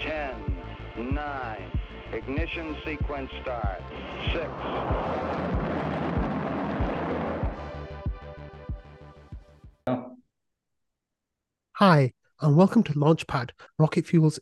10, 9, ignition sequence start, 6, Hi, and welcome to Launchpad, Rocket Fuel's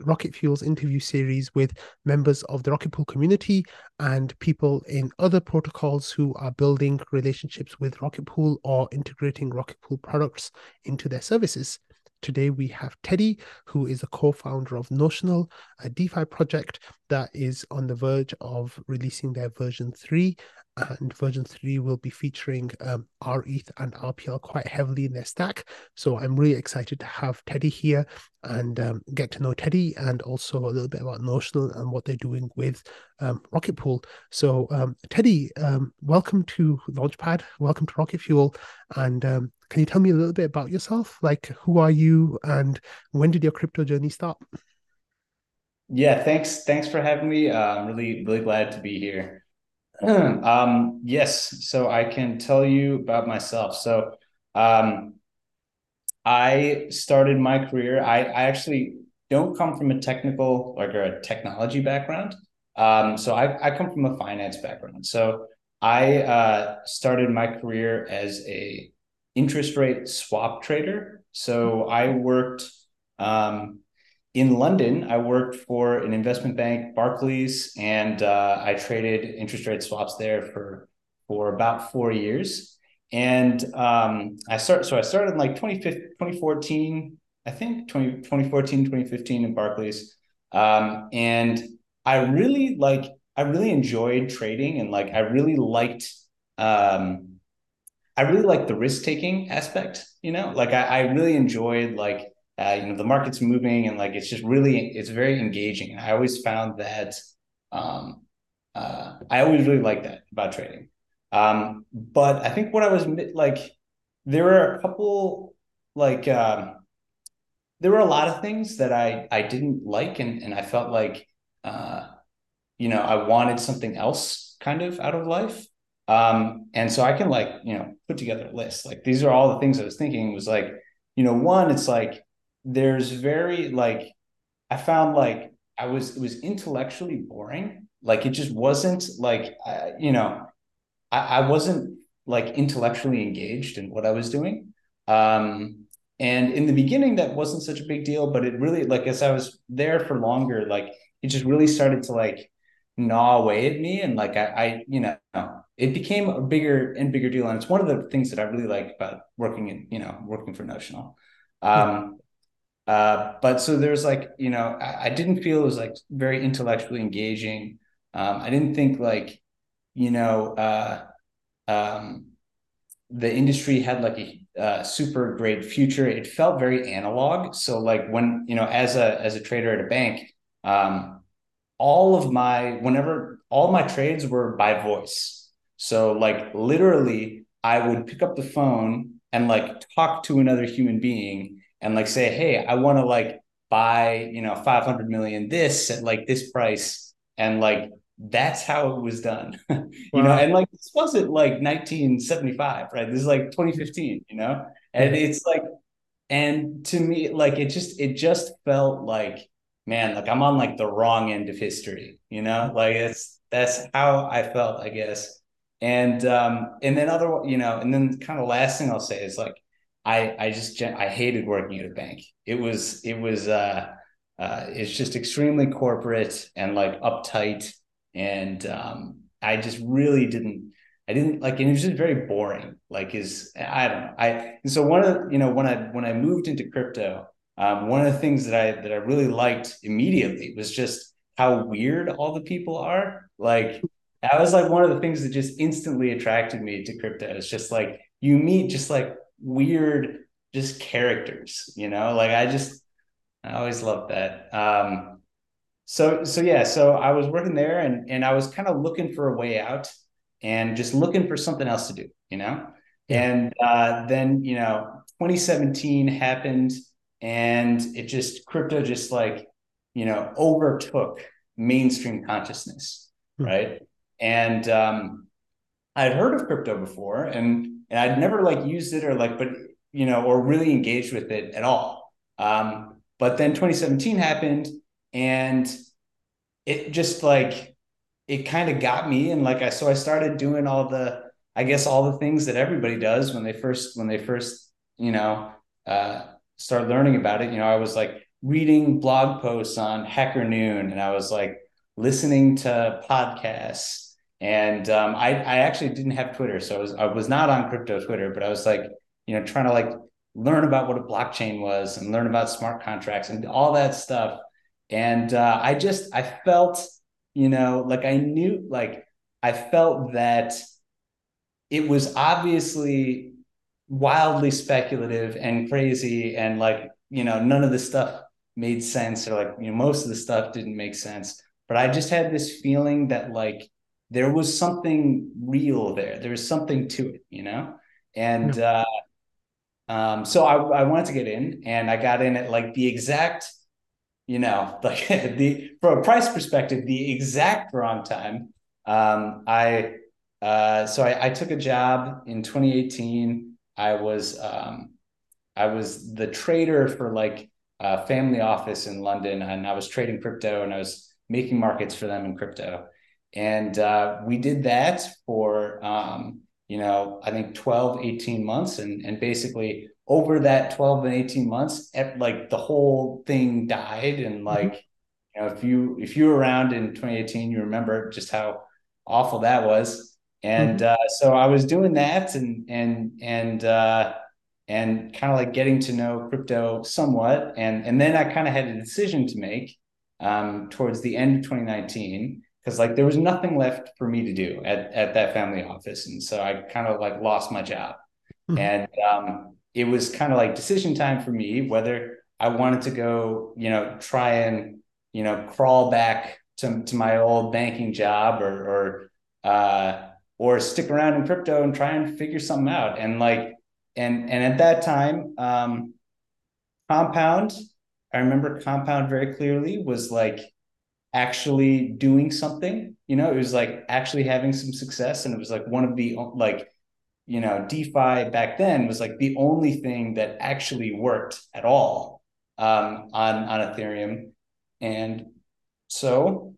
Rocket Fuel's interview series with members of the Rocket Pool community and people in other protocols who are building relationships with Rocket Pool or integrating Rocket Pool products into their services. Today we have Teddy, who is a co-founder of Notional, a DeFi project that is on the verge of releasing their version 3 and version 3 will be featuring um, rETH and RPL quite heavily in their stack. So I'm really excited to have Teddy here and um, get to know Teddy and also a little bit about Notional and what they're doing with um, Rocket Pool. So, um, Teddy, um, welcome to Launchpad. Welcome to Rocket Fuel. And um, can you tell me a little bit about yourself? Like, who are you and when did your crypto journey start? Yeah, thanks. Thanks for having me. Uh, I'm really, really glad to be here. um, yes, so I can tell you about myself. So, um, I started my career. I, I actually don't come from a technical like or a technology background. Um, so I, I come from a finance background. So I uh, started my career as a interest rate swap trader. So I worked um, in London, I worked for an investment bank, Barclays, and uh, I traded interest rate swaps there for for about four years. And um, I started, so I started in like 2014, I think 20, 2014, 2015 in Barclays. Um, and I really like, I really enjoyed trading and like, I really liked, um, I really liked the risk taking aspect, you know, like I, I really enjoyed like uh, you know the market's moving and like it's just really it's very engaging. And i always found that um, uh, i always really like that about trading. Um, but i think what i was like there were a couple like um, there were a lot of things that i i didn't like and and i felt like uh, you know i wanted something else kind of out of life. Um, and so i can like you know put together a list. Like these are all the things i was thinking. Was like you know one it's like there's very like I found like I was it was intellectually boring. Like it just wasn't like uh, you know I, I wasn't like intellectually engaged in what I was doing. Um, and in the beginning, that wasn't such a big deal, but it really like as I was there for longer, like it just really started to like gnaw away at me, and like I, I you know it became a bigger and bigger deal, and it's one of the things that I really like about working in you know working for Notional. Um, uh, but so there's like, you know, I, I, didn't feel it was like very intellectually engaging. Um, I didn't think like, you know, uh, um, the industry had like a uh, super great future. It felt very analog. So like when, you know, as a, as a trader at a bank, um, all of my, whenever all my trades were by voice. So like literally I would pick up the phone and like talk to another human being and like say, hey, I want to like buy, you know, 500 million this at like this price. And like that's how it was done. you wow. know, and like this wasn't like 1975, right? This is like 2015, you know? And it's like, and to me, like it just it just felt like, man, like I'm on like the wrong end of history, you know? Like it's that's how I felt, I guess. And um, and then other, you know, and then kind of last thing I'll say is like I I just I hated working at a bank. It was it was uh, uh it's just extremely corporate and like uptight, and um, I just really didn't I didn't like and it was just very boring. Like is I don't know I and so one of you know when I when I moved into crypto, um, one of the things that I that I really liked immediately was just how weird all the people are. Like that was like one of the things that just instantly attracted me to crypto. It's just like you meet just like weird just characters, you know? Like I just I always loved that. Um so so yeah, so I was working there and and I was kind of looking for a way out and just looking for something else to do, you know? Yeah. And uh then, you know, 2017 happened and it just crypto just like, you know, overtook mainstream consciousness, hmm. right? And um I'd heard of crypto before and and I'd never like used it or like, but you know, or really engaged with it at all. Um, but then 2017 happened, and it just like it kind of got me and like I so I started doing all the I guess all the things that everybody does when they first when they first you know uh, start learning about it. You know, I was like reading blog posts on Hacker Noon, and I was like listening to podcasts. And um, I I actually didn't have Twitter, so I was I was not on crypto Twitter, but I was like you know trying to like learn about what a blockchain was and learn about smart contracts and all that stuff. And uh, I just I felt you know like I knew like I felt that it was obviously wildly speculative and crazy and like you know none of this stuff made sense or like you know most of the stuff didn't make sense but i just had this feeling that like there was something real there there was something to it you know and yeah. uh um so i i wanted to get in and i got in at like the exact you know like the from a price perspective the exact wrong time um i uh, so I, I, took a job in 2018. I was um, I was the trader for like a family office in London, and I was trading crypto and I was making markets for them in crypto. And uh, we did that for um, you know I think 12, 18 months, and and basically over that 12 and 18 months, like the whole thing died, and mm-hmm. like mm-hmm. you know if you if you were around in 2018, you remember just how awful that was and mm-hmm. uh, so I was doing that and and and uh, and kind of like getting to know crypto somewhat, and and then I kind of had a decision to make um, towards the end of 2019 because like there was nothing left for me to do at at that family office, and so I kind of like lost my job, mm-hmm. and um, it was kind of like decision time for me whether I wanted to go, you know, try and you know crawl back to to my old banking job or or uh, or stick around in crypto and try and figure something out. And like, and and at that time, um, Compound, I remember Compound very clearly was like actually doing something. You know, it was like actually having some success, and it was like one of the like, you know, DeFi back then was like the only thing that actually worked at all um, on on Ethereum, and so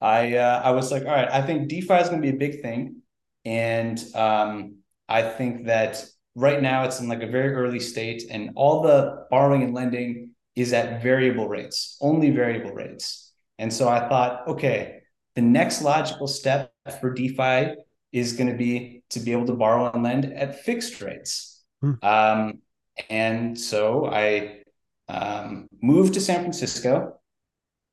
I uh, I was like, all right, I think DeFi is going to be a big thing, and um, I think that right now it's in like a very early state, and all the borrowing and lending is at variable rates, only variable rates. And so I thought, okay, the next logical step for DeFi is going to be to be able to borrow and lend at fixed rates. Hmm. Um, and so I um, moved to San Francisco,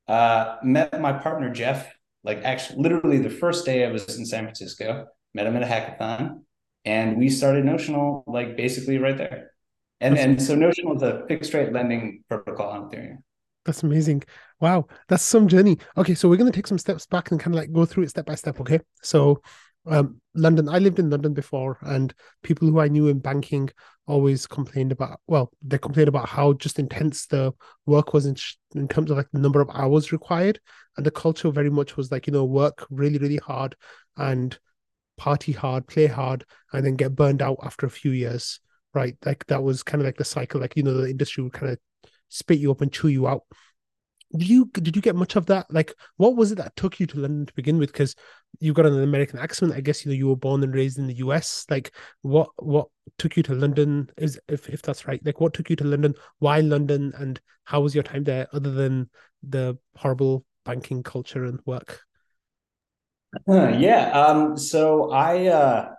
uh, met my partner Jeff like actually literally the first day I was in San Francisco, met him at a hackathon, and we started Notional like basically right there. And and so Notional is a fixed rate lending protocol on Ethereum. That's amazing. Wow, that's some journey. Okay, so we're gonna take some steps back and kind of like go through it step by step. Okay, so um, London. I lived in London before, and people who I knew in banking always complained about. Well, they complained about how just intense the work was in, in terms of like the number of hours required, and the culture very much was like you know work really really hard and party hard, play hard, and then get burned out after a few years. Right, like that was kind of like the cycle. Like you know, the industry would kind of spit you up and chew you out did you did you get much of that? Like what was it that took you to london to begin with? Because you got an american accent i guess you know you were born and raised in the us like what what took you to london? Is if, if that's right like what took you to london? Why london? And how was your time there other than the horrible banking culture and work? Uh, yeah um so i uh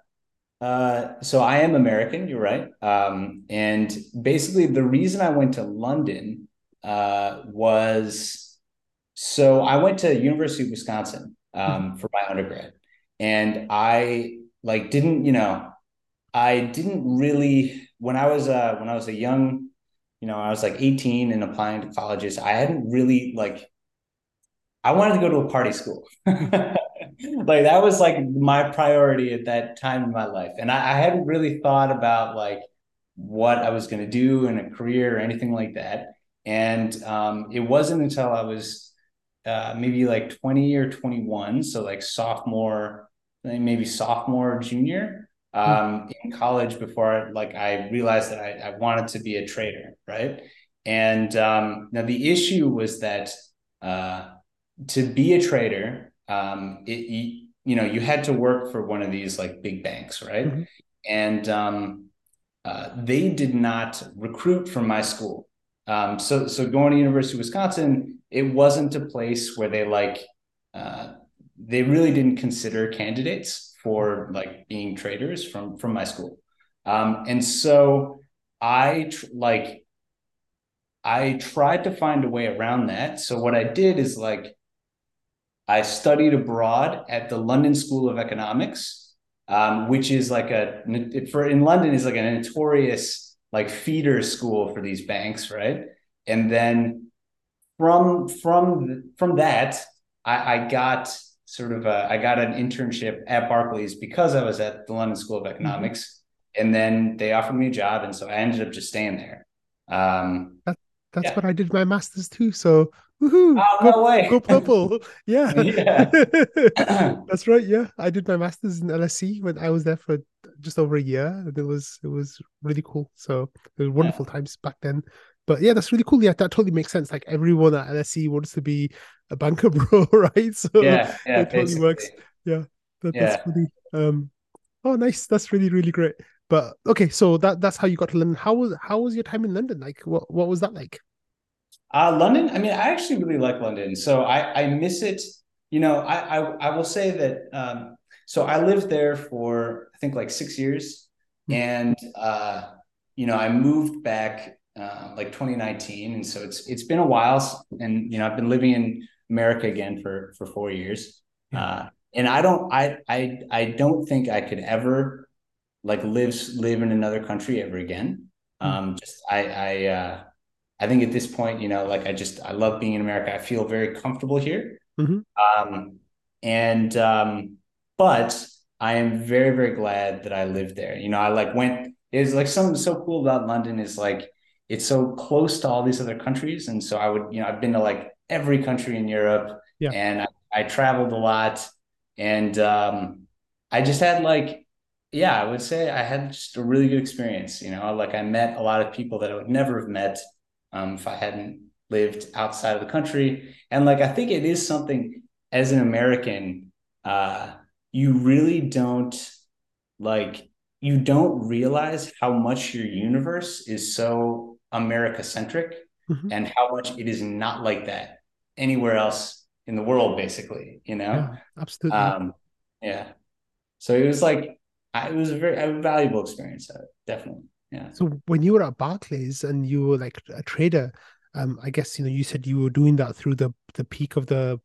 uh, so I am American, you're right. Um, and basically, the reason I went to London uh, was so I went to University of Wisconsin um, hmm. for my undergrad, and I like didn't you know I didn't really when I was uh, when I was a young you know I was like 18 and applying to colleges I hadn't really like I wanted to go to a party school. like that was like my priority at that time in my life. And I, I hadn't really thought about like what I was going to do in a career or anything like that. And um, it wasn't until I was uh, maybe like 20 or 21, so like sophomore, maybe sophomore, junior hmm. um, mm. in college before like I realized that I, I wanted to be a trader, right? And um, now the issue was that uh, to be a trader, um, it, you, you know, you had to work for one of these like big banks, right? Mhm. And um, uh, they did not recruit from my school. Um, so, so going to University of Wisconsin, it wasn't a place where they like, uh, they really didn't consider candidates for like being traders from from my school. Um, and so I tr- like I tried to find a way around that. So what I did is like I studied abroad at the London School of Economics, um, which is like a for in London is like a notorious like feeder school for these banks, right? And then from from from that, I, I got sort of a, I got an internship at Barclays because I was at the London School of Economics, and then they offered me a job, and so I ended up just staying there. Um, That's Yeah. what I did my masters too. So woohoo, Oh, go, no way. go purple. Yeah. Yeah. That's right. Yeah. I did my masters in LSE when I was there for just over a year. It was it was really cool. So it was wonderful times back then. But yeah, that's really cool. Yeah, that totally makes sense. Like everyone at LSE wants to be a banker bro, right? So yeah, yeah, it totally basically. works. that, Yeah. that's really um oh nice. That's really, really great. But okay, so that that's how you got to London. How was how was your time in London? Like what what was that like? Uh, London. I mean, I actually really like London, so I I miss it. You know, I I, I will say that. Um, so I lived there for I think like six years, Hmm. and uh, you know, I moved back uh, like 2019, and so it's it's been a while, and you know, I've been living in America again for for four years, uh, and I don't I I I don't think I could ever like live live in another country ever again. Hmm. Um, just I I. Uh, I think at this point, you know, like I just I love being in America. I feel very comfortable here. Mhm. Um, and um, but I am very very glad that I lived there. You know, I like went. Is like something so cool about London is like it's so close to all these other countries, and so I would you know I've been to like every country in Europe, Yeah. and I, I traveled a lot, and um, I just had like yeah, I would say I had just a really good experience. You know, like I met a lot of people that I would never have met um, if I hadn't lived outside of the country. And like, I think it is something as an American, uh, you really don't like, you don't realize how much your universe is so America centric Mhm. and how much it is not like that anywhere else in the world, basically, you know? Yeah, absolutely. Um, yeah. So it was like, it was a very a valuable experience, uh, definitely. Yeah. So when you were at Barclays and you were like a trader, um, I guess you know you said you were doing that through the the peak of the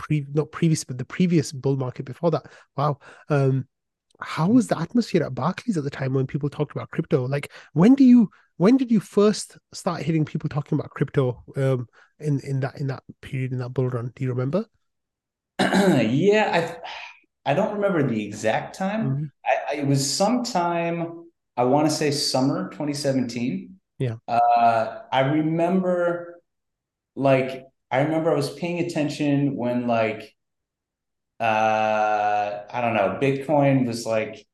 pre not previous but the previous bull market before that. Wow. Um, how was the atmosphere at Barclays at the time when people talked about crypto? Like when do you when did you first start hearing people talking about crypto um in in that in that period in that bull run? Do you remember? yeah, I I don't remember the exact time. Mhm. I, I it was sometime I want to say summer 2017. Yeah. Uh, I remember like I remember I was paying attention when like uh I don't know, Bitcoin was like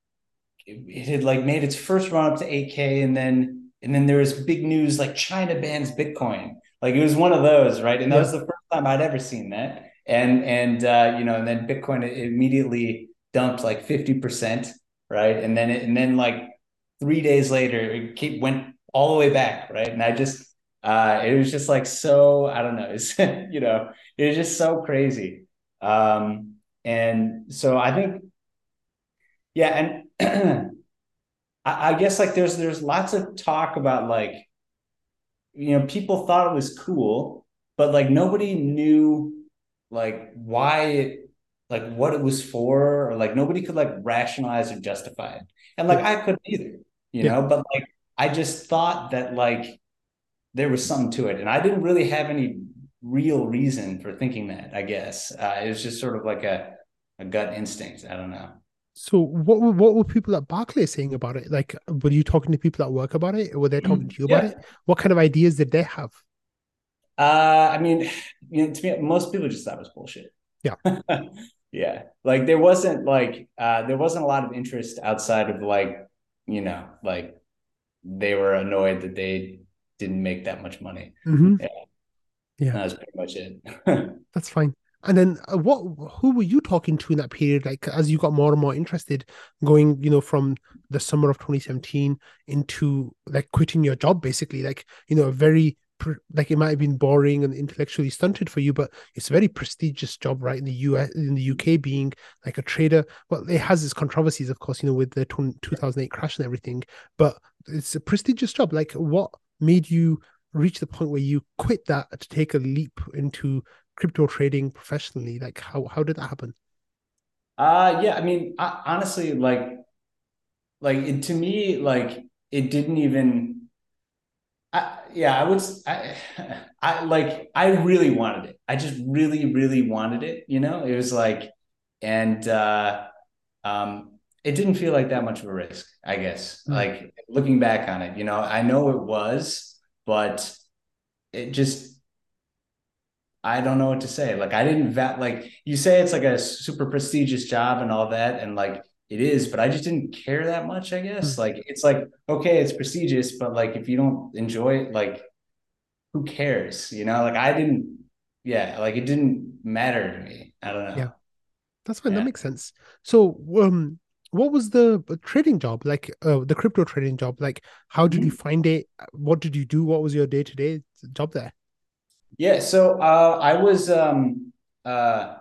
it, had like made its first run up to 8K and then and then there was big news like China bans Bitcoin. Like it was one of those, right? And that Yeah. was the first time I'd ever seen that. And and uh, you know, and then Bitcoin immediately dumped like 50%, right? And then it, and then like three days later, it went all the way back, right? And I just uh it was just like so, I don't know, it's you know, it was just so crazy. Um and so I think yeah, and I, I guess like there's there's lots of talk about like you know people thought it was cool, but like nobody knew like why it like what it was for or like nobody could like rationalize or justify it. And like I couldn't either, you Yeah. know, but like I just thought that like there was something to it. And I didn't really have any real reason for thinking that, I guess. Uh, it was just sort of like a, a gut instinct. I don't know. So what were what were people at Barclays saying about it? Like were you talking to people that work about it? Were they talking to you about Yeah. it? What kind of ideas did they have? Uh, I mean, you know, to me, most people just thought it was bullshit. Yeah. yeah. Like there wasn't like uh there wasn't a lot of interest outside of like, you know, like they were annoyed that they didn't make that much money. Mhm. Yeah. Yeah. That's pretty much it. That's fine. And then uh, what who were you talking to in that period like as you got more and more interested going you know from the summer of 2017 into like quitting your job basically like you know a very like it might have been boring and intellectually stunted for you but it's a very prestigious job right in the US in the UK being like a trader well it has its controversies of course you know with the 2008 crash and everything but it's a prestigious job like what made you reach the point where you quit that to take a leap into crypto trading professionally? Like how how did that happen? Uh yeah, I mean, I, honestly, like, like it, to me, like it didn't even. I, yeah, I would. I, I like. I really wanted it. I just really, really wanted it. You know, it was like, and uh, um, it didn't feel like that much of a risk. I guess. Mm-hmm. Like looking back on it, you know, I know it was, but it just I don't know what to say. Like I didn't vet like you say it's like a super prestigious job and all that, and like it is, but I just didn't care that much, I guess. Mm-hmm. Like it's like, okay, it's prestigious, but like if you don't enjoy it, like who cares? You know, like I didn't yeah, like it didn't matter to me. I don't know. Yeah. That's fine. Yeah. That makes sense. So um what was the trading job like uh, the crypto trading job like how did mm-hmm. you find it what did you do what was your day-to-day job there yeah, so uh, I was um, uh,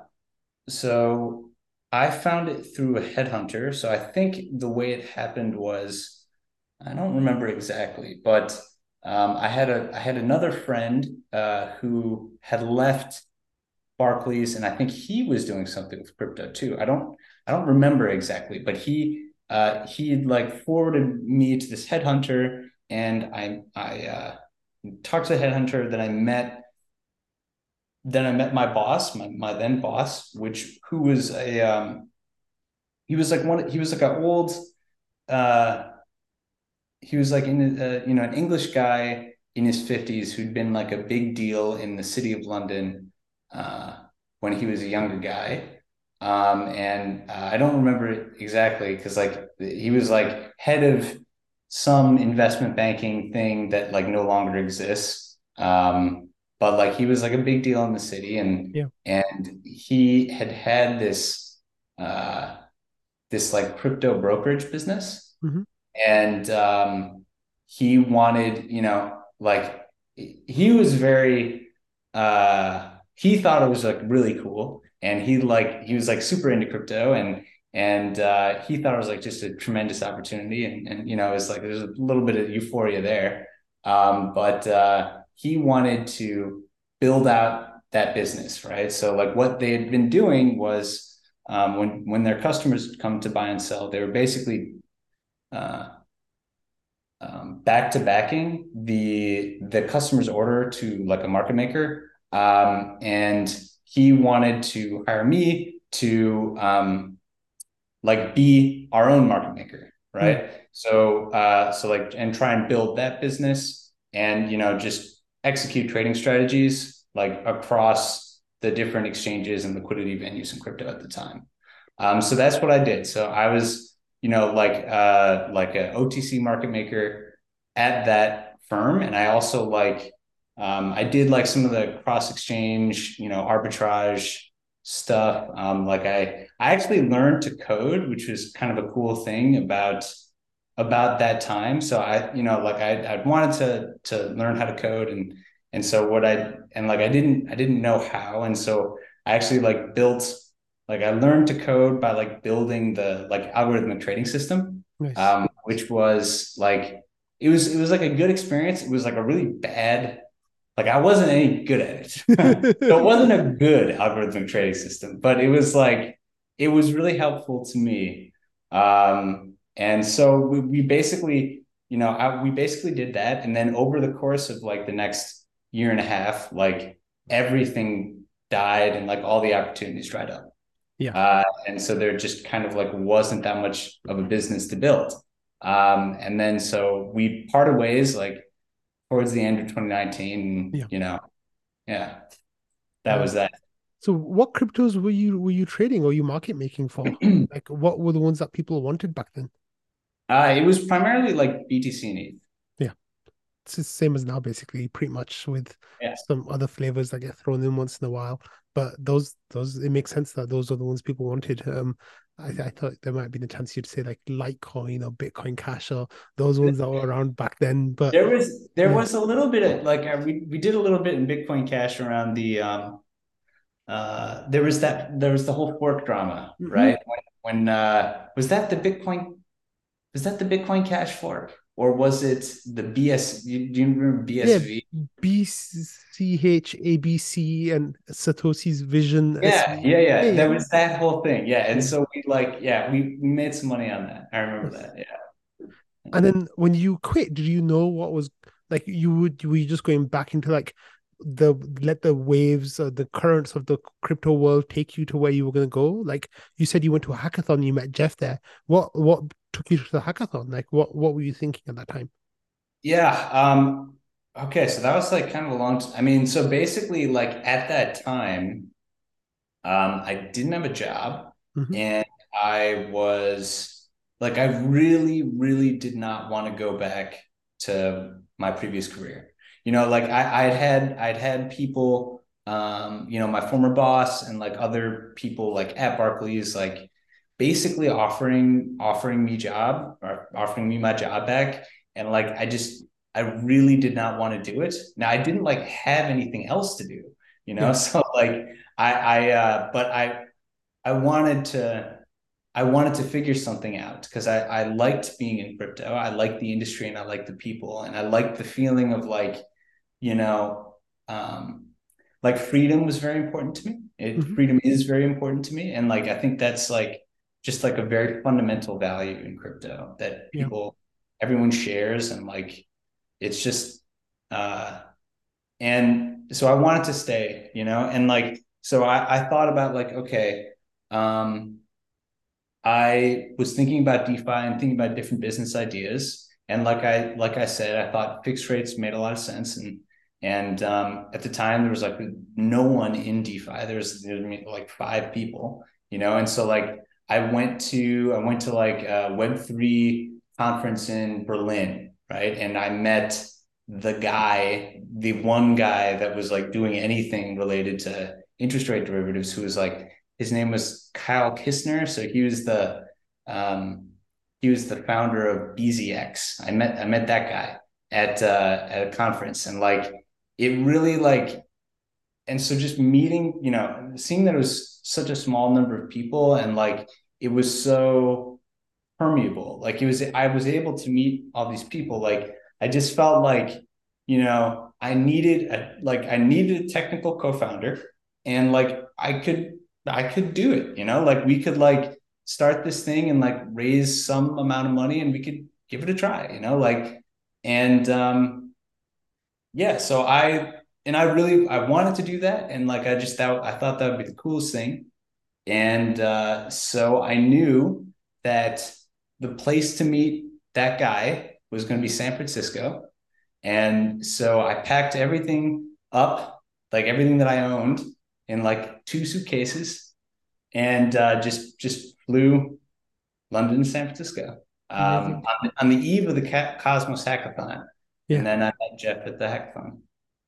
so I found it through a headhunter. So I think the way it happened was I don't remember exactly, but um, I had a I had another friend uh, who had left Barclays, and I think he was doing something with crypto too. I don't I don't remember exactly, but he uh, he like forwarded me to this headhunter, and I I uh, talked to the headhunter. Then I met then I met my boss, my, my then boss, which who was a um, he was like one he was like an old uh he was like in a, uh, you know an English guy in his 50s who'd been like a big deal in the city of London uh, when he was a younger guy. Um, and uh, I don't remember it exactly because like he was like head of some investment banking thing that like no longer exists. Um, but like he was like a big deal in the city and yeah. and he had had this uh this like crypto brokerage business mm-hmm. and um he wanted you know like he was very uh he thought it was like really cool and he like he was like super into crypto and and uh he thought it was like just a tremendous opportunity. And and you know it's like there's a little bit of euphoria there. Um but uh he wanted to build out that business, right? So like what they had been doing was um, when when their customers come to buy and sell, they were basically uh, um, back to backing the the customer's order to like a market maker, um, and he wanted to hire me to um, like be our own market maker, right? Mm-hmm. So uh, so like and try and build that business, and you know just execute trading strategies like across the different exchanges and liquidity venues in crypto at the time. Um, so that's what I did. So I was, you know, like uh, like an OTC market maker at that firm, and I also like um, I did like some of the cross exchange, you know, arbitrage stuff. Um, like I I actually learned to code, which was kind of a cool thing about about that time. So I, you know, like I, I wanted to to learn how to code and and so what I and like I didn't I didn't know how. And so I actually like built like I learned to code by like building the like algorithmic trading system. Nice. Um, which was like it was it was like a good experience. It was like a really bad like I wasn't any good at it. it wasn't a good algorithmic trading system, but it was like it was really helpful to me. Um, and so we, we basically, you know, I, we basically did that. And then over the course of like the next year and a half, like everything died and like all the opportunities dried up. Yeah. Uh, and so there just kind of like wasn't that much of a business to build. Um, and then so we parted ways like towards the end of 2019, yeah. you know, yeah, that was that. So what cryptos were you were you trading or you market making for? like what were the ones that people wanted back then? Uh, it was primarily like BTC and ETH. Yeah. it's the same as now, basically, pretty much with Yeah. some other flavors that get thrown in once in a while. But those those it makes sense that those are the ones people wanted. Um, I, I thought there might be a chance you'd say like Litecoin or Bitcoin Cash or those ones that were around back then. But There was there Yeah. was a little bit of like uh, we we did a little bit in Bitcoin Cash around the um uh there was that there was the whole fork drama, Mhm. right? When when uh was that the Bitcoin was that the Bitcoin Cash fork or was it the BS do you remember BSV? BCH, ABC, and Satoshi's Vision. Yeah, yeah, yeah. Yeah, There was that whole thing. Yeah. And so we like, yeah, we, we made some money on that. I remember that. Yeah. And then when you quit, did you know what was like you would were you just going back into like the let the waves or the currents of the crypto world take you to where you were going to go? Like you said you went to a hackathon, you met Jeff there. What what took you to the hackathon? Like what what were you thinking at that time? Yeah. Um, okay. So that was like kind of a long, t- I mean, so basically like at that time, um, I didn't have a job Mhm. and I was like, I really, really did not want to go back to my previous career. You know, like I, I'd had, I'd had people, um, you know, my former boss and like other people like at Barclays, like basically offering, offering me job or offering me my job back. And like, I just, I really did not want to do it. Now I didn't like have anything else to do, you know? So like, I, I, uh, but I, I wanted to, I wanted to figure something out because I, I liked being in crypto. I liked the industry and I liked the people and I liked the feeling of like, you know, um, like freedom was very important to me. It, Mhm. Freedom is very important to me. And like, I think that's like just like a very fundamental value in crypto that Yeah. people, everyone shares. And like, it's just, uh, and so I wanted to stay, you know, and like, so I, I thought about like, okay, um, I was thinking about DeFi and thinking about different business ideas. And like I like I said, I thought fixed rates made a lot of sense. And and um, at the time there was like no one in DeFi. There was, there was like five people, you know. And so like I went to I went to like a Web three conference in Berlin, right? And I met the guy, the one guy that was like doing anything related to interest rate derivatives, who was like his name was Kyle Kistner. So he was the um, he was the founder of BZX. I met I met that guy at uh, at a conference, and like it really like, and so just meeting, you know, seeing that it was such a small number of people, and like it was so permeable. Like it was, I was able to meet all these people. Like I just felt like, you know, I needed a like I needed a technical co-founder, and like I could I could do it, you know, like we could like start this thing and like raise some amount of money and we could give it a try, you know, like, and, um, yeah, so I, and I really, I wanted to do that. And like, I just thought, I thought that would be the coolest thing. And, uh, so I knew that the place to meet that guy was going to be San Francisco. And so I packed everything up, like everything that I owned in like two suitcases and uh, just just flew London to San Francisco um, on, the, on the eve of the Cosmos Hackathon. Yeah. And then I met Jeff at the hackathon.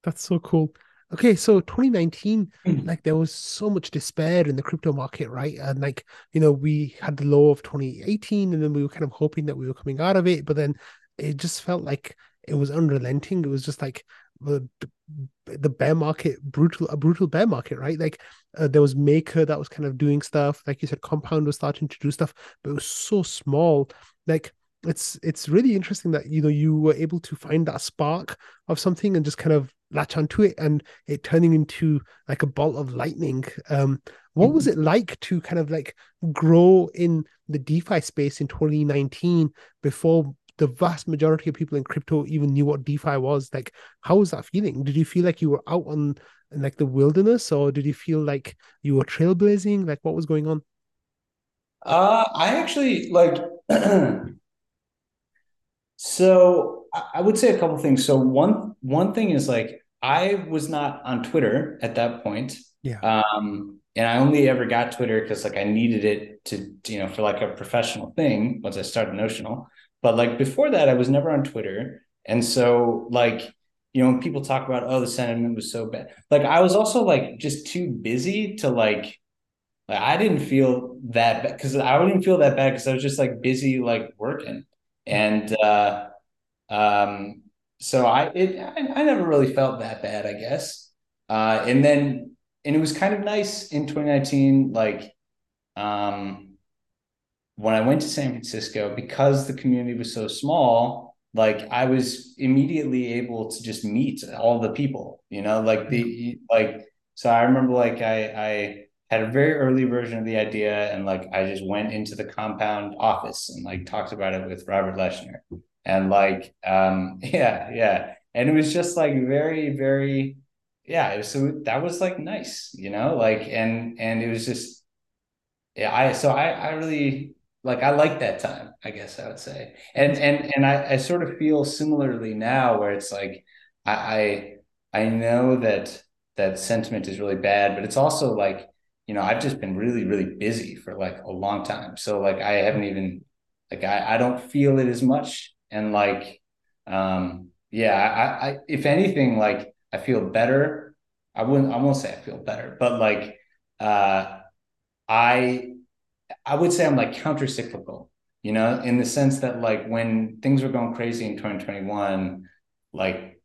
That's so cool. Okay, so 2019, Mhm. like there was so much despair in the crypto market, right? And like, you know, we had the low of 2018, and then we were kind of hoping that we were coming out of it, but then it just felt like it was unrelenting. It was just like the the bear market, brutal, a brutal bear market, right? Like uh, there was Maker that was kind of doing stuff, like you said, Compound was starting to do stuff, but it was so small. Like it's it's really interesting that you know you were able to find that spark of something and just kind of latch onto it and it turning into like a bolt of lightning. Um what was it like to kind of like grow in the defi space in 2019 before the vast majority of people in crypto even knew what defi was? Like how was that feeling? Did you feel like you were out on in like the wilderness or did you feel like you were trailblazing? Like what was going on? Uh, I actually like. so I would say a couple things. So one one thing is like I was not on Twitter at that point. Yeah. Um, and I only ever got Twitter because like I needed it to, you know, for like a professional thing once I started Notional. But like before that, I was never on Twitter. And so like, you know, when people talk about, oh, the sentiment was so bad, like I was also like just too busy to like, like I didn't feel that bad because I didn't feel that bad because I was just like busy like working. And uh um so I it I, I never really felt that bad, I guess. Uh and then and it was kind of nice in 2019, like um when I went to San Francisco, because the community was so small, like I was immediately able to just meet all the people, you know, like the like so I remember like I I had a very early version of the idea and like I just went into the compound office and like talked about it with Robert Leshner. And like um yeah, yeah. And it was just like very, very yeah, so that was like nice, you know, like and and it was just yeah, I so I I really like I like that time, I guess I would say. And and and I, I sort of feel similarly now where it's like I I, I know that that sentiment is really bad, but it's also like, you know, I've just been really, really busy for like a long time. So like I haven't even like I, I don't feel it as much. And like um yeah, I, I if anything, like I feel better. I wouldn't I won't say I feel better, but like uh I I would say I'm like counter cyclical, you know, in the sense that like when things were going crazy in 2021, like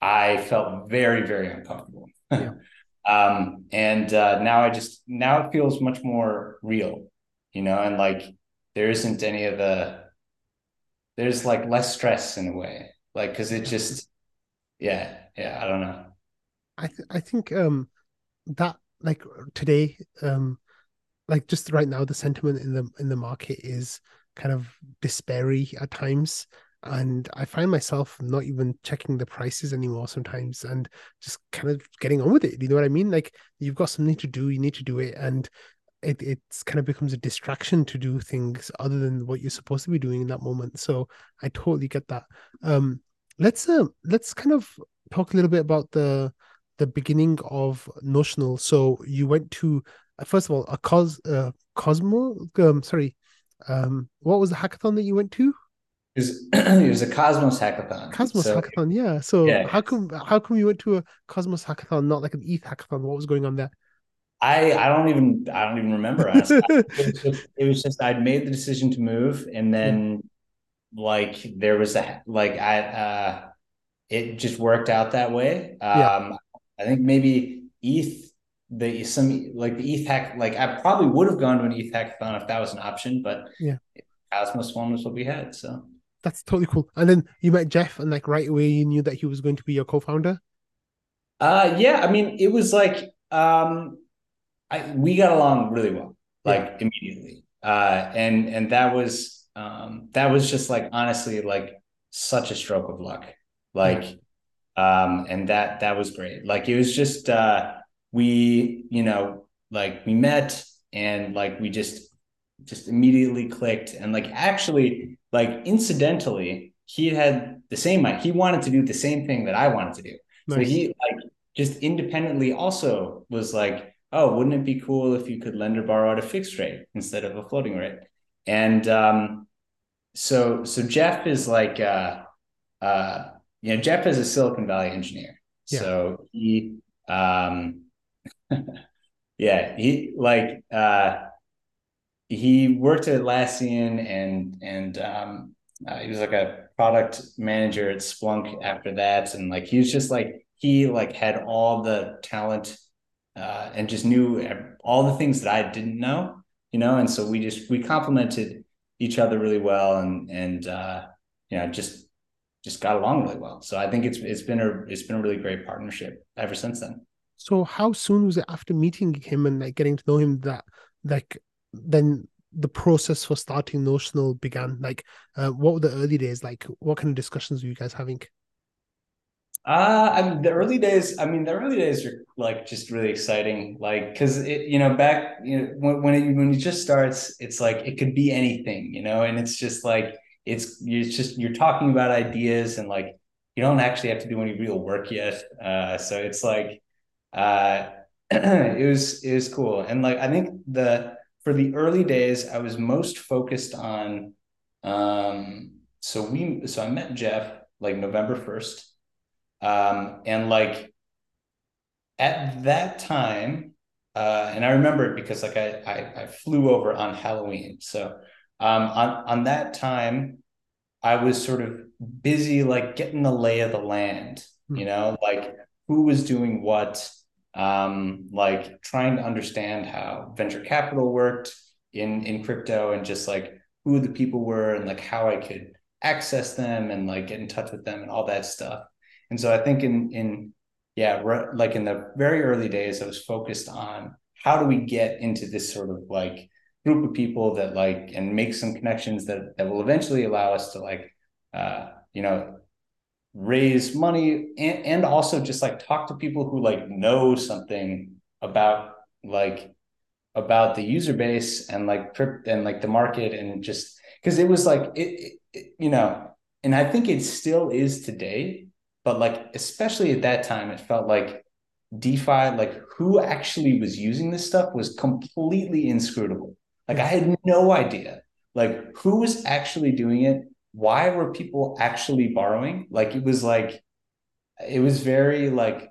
I felt very, very uncomfortable. Yeah. um, and uh, now I just now it feels much more real, you know, and like there isn't any of the there's like less stress in a way, like because it just yeah, yeah, I don't know. I th- I think um that like today um like just right now the sentiment in the in the market is kind of despairy at times and i find myself not even checking the prices anymore sometimes and just kind of getting on with it you know what i mean like you've got something to do you need to do it and it it's kind of becomes a distraction to do things other than what you're supposed to be doing in that moment so i totally get that um let's uh, let's kind of talk a little bit about the the beginning of notional so you went to first of all, a cos uh, Cosmo. Um, sorry, um, what was the hackathon that you went to? It was, it was a Cosmos hackathon. Cosmos so, hackathon, yeah. So yeah. how come how come you went to a Cosmos hackathon, not like an ETH hackathon? What was going on there? I I don't even I don't even remember. it, was just, it was just I'd made the decision to move, and then yeah. like there was a like I uh it just worked out that way. Um, yeah. I think maybe ETH the some like the ETH hack, like I probably would have gone to an ETH hackathon if that was an option, but yeah, Cosmos one was what we had. So that's totally cool. And then you met Jeff, and like right away you knew that he was going to be your co-founder. Uh, yeah. I mean, it was like um, I we got along really well, like yeah. immediately. Uh, and and that was um that was just like honestly like such a stroke of luck, like. Um, and that that was great. Like it was just uh we, you know, like we met and like we just just immediately clicked and like actually like incidentally he had the same he wanted to do the same thing that I wanted to do. Nice. So he like just independently also was like, oh, wouldn't it be cool if you could lend or borrow at a fixed rate instead of a floating rate? And um, so so Jeff is like uh uh you know Jeff is a Silicon Valley engineer. Yeah. So he um yeah, he like uh he worked at Atlassian and and um uh, he was like a product manager at Splunk after that and like he was just like he like had all the talent uh and just knew all the things that I didn't know, you know, and so we just we complemented each other really well and and uh you know just just got along really well. So I think it's it's been a it's been a really great partnership ever since then. So how soon was it after meeting him and like getting to know him that like then the process for starting Notional began? Like, uh, what were the early days like? What kind of discussions were you guys having? Uh, I mean, the early days. I mean, the early days are like just really exciting. Like, because it, you know, back, you know, when when it, when it just starts, it's like it could be anything, you know, and it's just like it's it's just you're talking about ideas and like you don't actually have to do any real work yet. Uh, so it's like uh, it was it was cool. And like I think the for the early days, I was most focused on. Um, so we so I met Jeff like November 1st. Um, and like at that time, uh, and I remember it because like I, I, I flew over on Halloween. So um, on on that time, I was sort of busy like getting the lay of the land, you hmm. know, like who was doing what, um, like trying to understand how venture capital worked in in crypto and just like who the people were and like how I could access them and like get in touch with them and all that stuff. And so I think in in yeah, re- like in the very early days, I was focused on how do we get into this sort of like group of people that like and make some connections that that will eventually allow us to like uh you know raise money and, and also just like talk to people who like know something about like about the user base and like and like the market and just because it was like it, it, you know and i think it still is today but like especially at that time it felt like defi like who actually was using this stuff was completely inscrutable. Like i had no idea like who was actually doing it why were people actually borrowing? Like it was like it was very like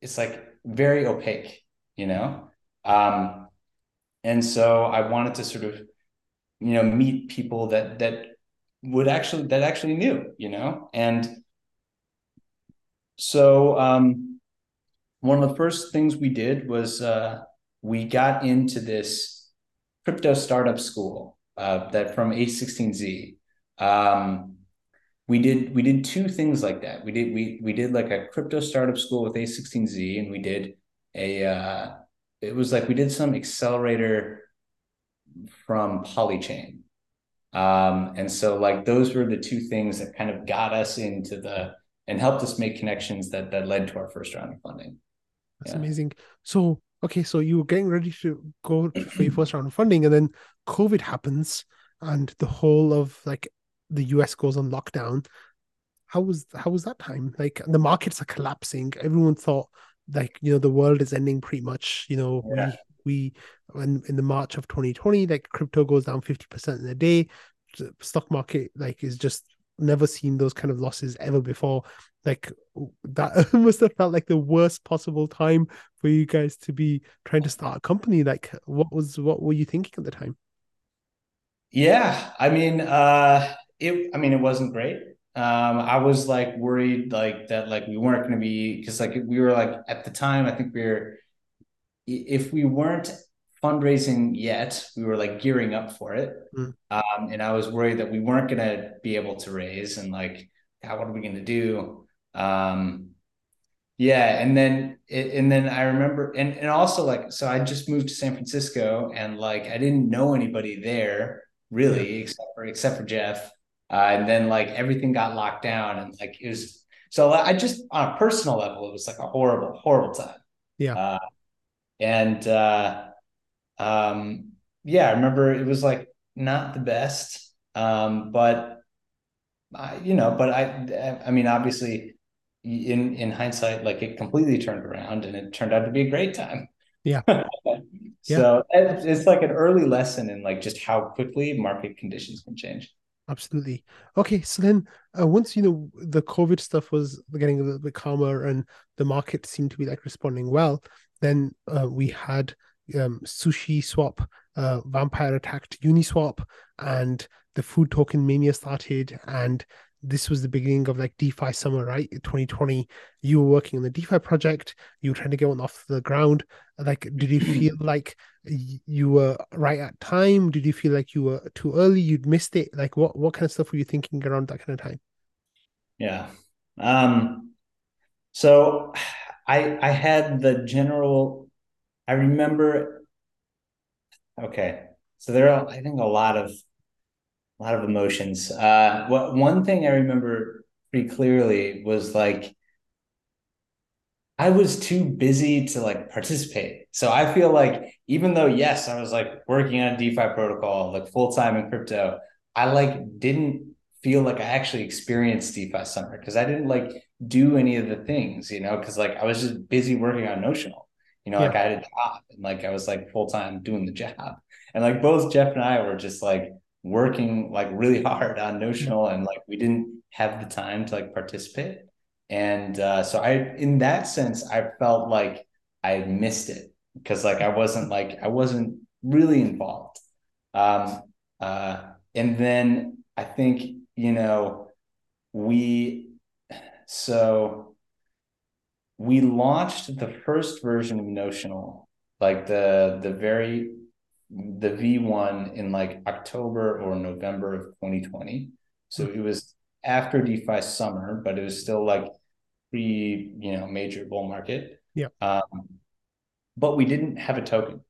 it's like very opaque you know? Um and so i wanted to sort of you know meet people that that would actually that actually knew you know? And so um, one of the first things we did was uh, we got into this crypto startup school uh, that from A16Z. Um, we did we did two things like that. We did we we did like a crypto startup school with A16Z, and we did a uh, it was like we did some accelerator from Polychain. Um, and so like those were the two things that kind of got us into the and helped us make connections that that led to our first round of funding. That's yeah. amazing. So okay, so you were getting ready to go for your first round of funding, and then COVID happens, and the whole of like the US goes on lockdown. How was how was that time? Like the markets are collapsing. Everyone thought like you know the world is ending pretty much. You know yeah. we we in in the March of 2020, like crypto goes down 50% in a day. The stock market like is just never seen those kind of losses ever before. Like that must have felt like the worst possible time for you guys to be trying to start a company. Like, what was what were you thinking at the time? Yeah, I mean, uh, it. I mean, it wasn't great. Um, I was like worried, like that, like we weren't going to be because like we were like at the time. I think we were if we weren't fundraising yet. We were like gearing up for it. Mm. Um, and I was worried that we weren't going to be able to raise and like, God, what are we going to do? Um, yeah. And then, and then I remember, and, and also like, so I just moved to San Francisco and like, I didn't know anybody there really, except for, except for Jeff. Uh, and then like everything got locked down and like, it was, so I just, on a personal level, it was like a horrible, horrible time. Yeah. Uh, and, uh, um, yeah, I remember it was like not the best, um, but I, you know, but I, I mean, obviously, in in hindsight, like it completely turned around, and it turned out to be a great time. Yeah. so yeah. it's like an early lesson in like just how quickly market conditions can change. Absolutely. Okay, so then uh, once you know the COVID stuff was getting a little bit calmer and the market seemed to be like responding well, then uh, we had um, Sushi Swap, uh, Vampire attacked Uniswap, and the food token mania started. And this was the beginning of like DeFi summer, right? 2020. You were working on the DeFi project. You were trying to get one off the ground. Like, did you feel like you were right at time? Did you feel like you were too early? You'd missed it. Like, what what kind of stuff were you thinking around that kind of time? Yeah. Um. So, I I had the general I remember. Okay, so there are I think a lot of a lot of emotions. Uh, what one thing I remember pretty clearly was like I was too busy to like participate. So I feel like even though yes, I was like working on a DeFi protocol like full time in crypto, I like didn't feel like I actually experienced DeFi summer because I didn't like do any of the things, you know, because like I was just busy working on Notional. You know, yeah. like I had a job and like I was like full time doing the job. And like both Jeff and I were just like working like really hard on notional and like we didn't have the time to like participate. And uh, so I, in that sense, I felt like I missed it because like I wasn't like I wasn't really involved. Um, uh, and then I think you know we so we launched the first version of Notional, like the the very the V1 in like October or November of 2020. So it was after DeFi summer, but it was still like pre, you know, major bull market. Yeah. Um, but we didn't have a token.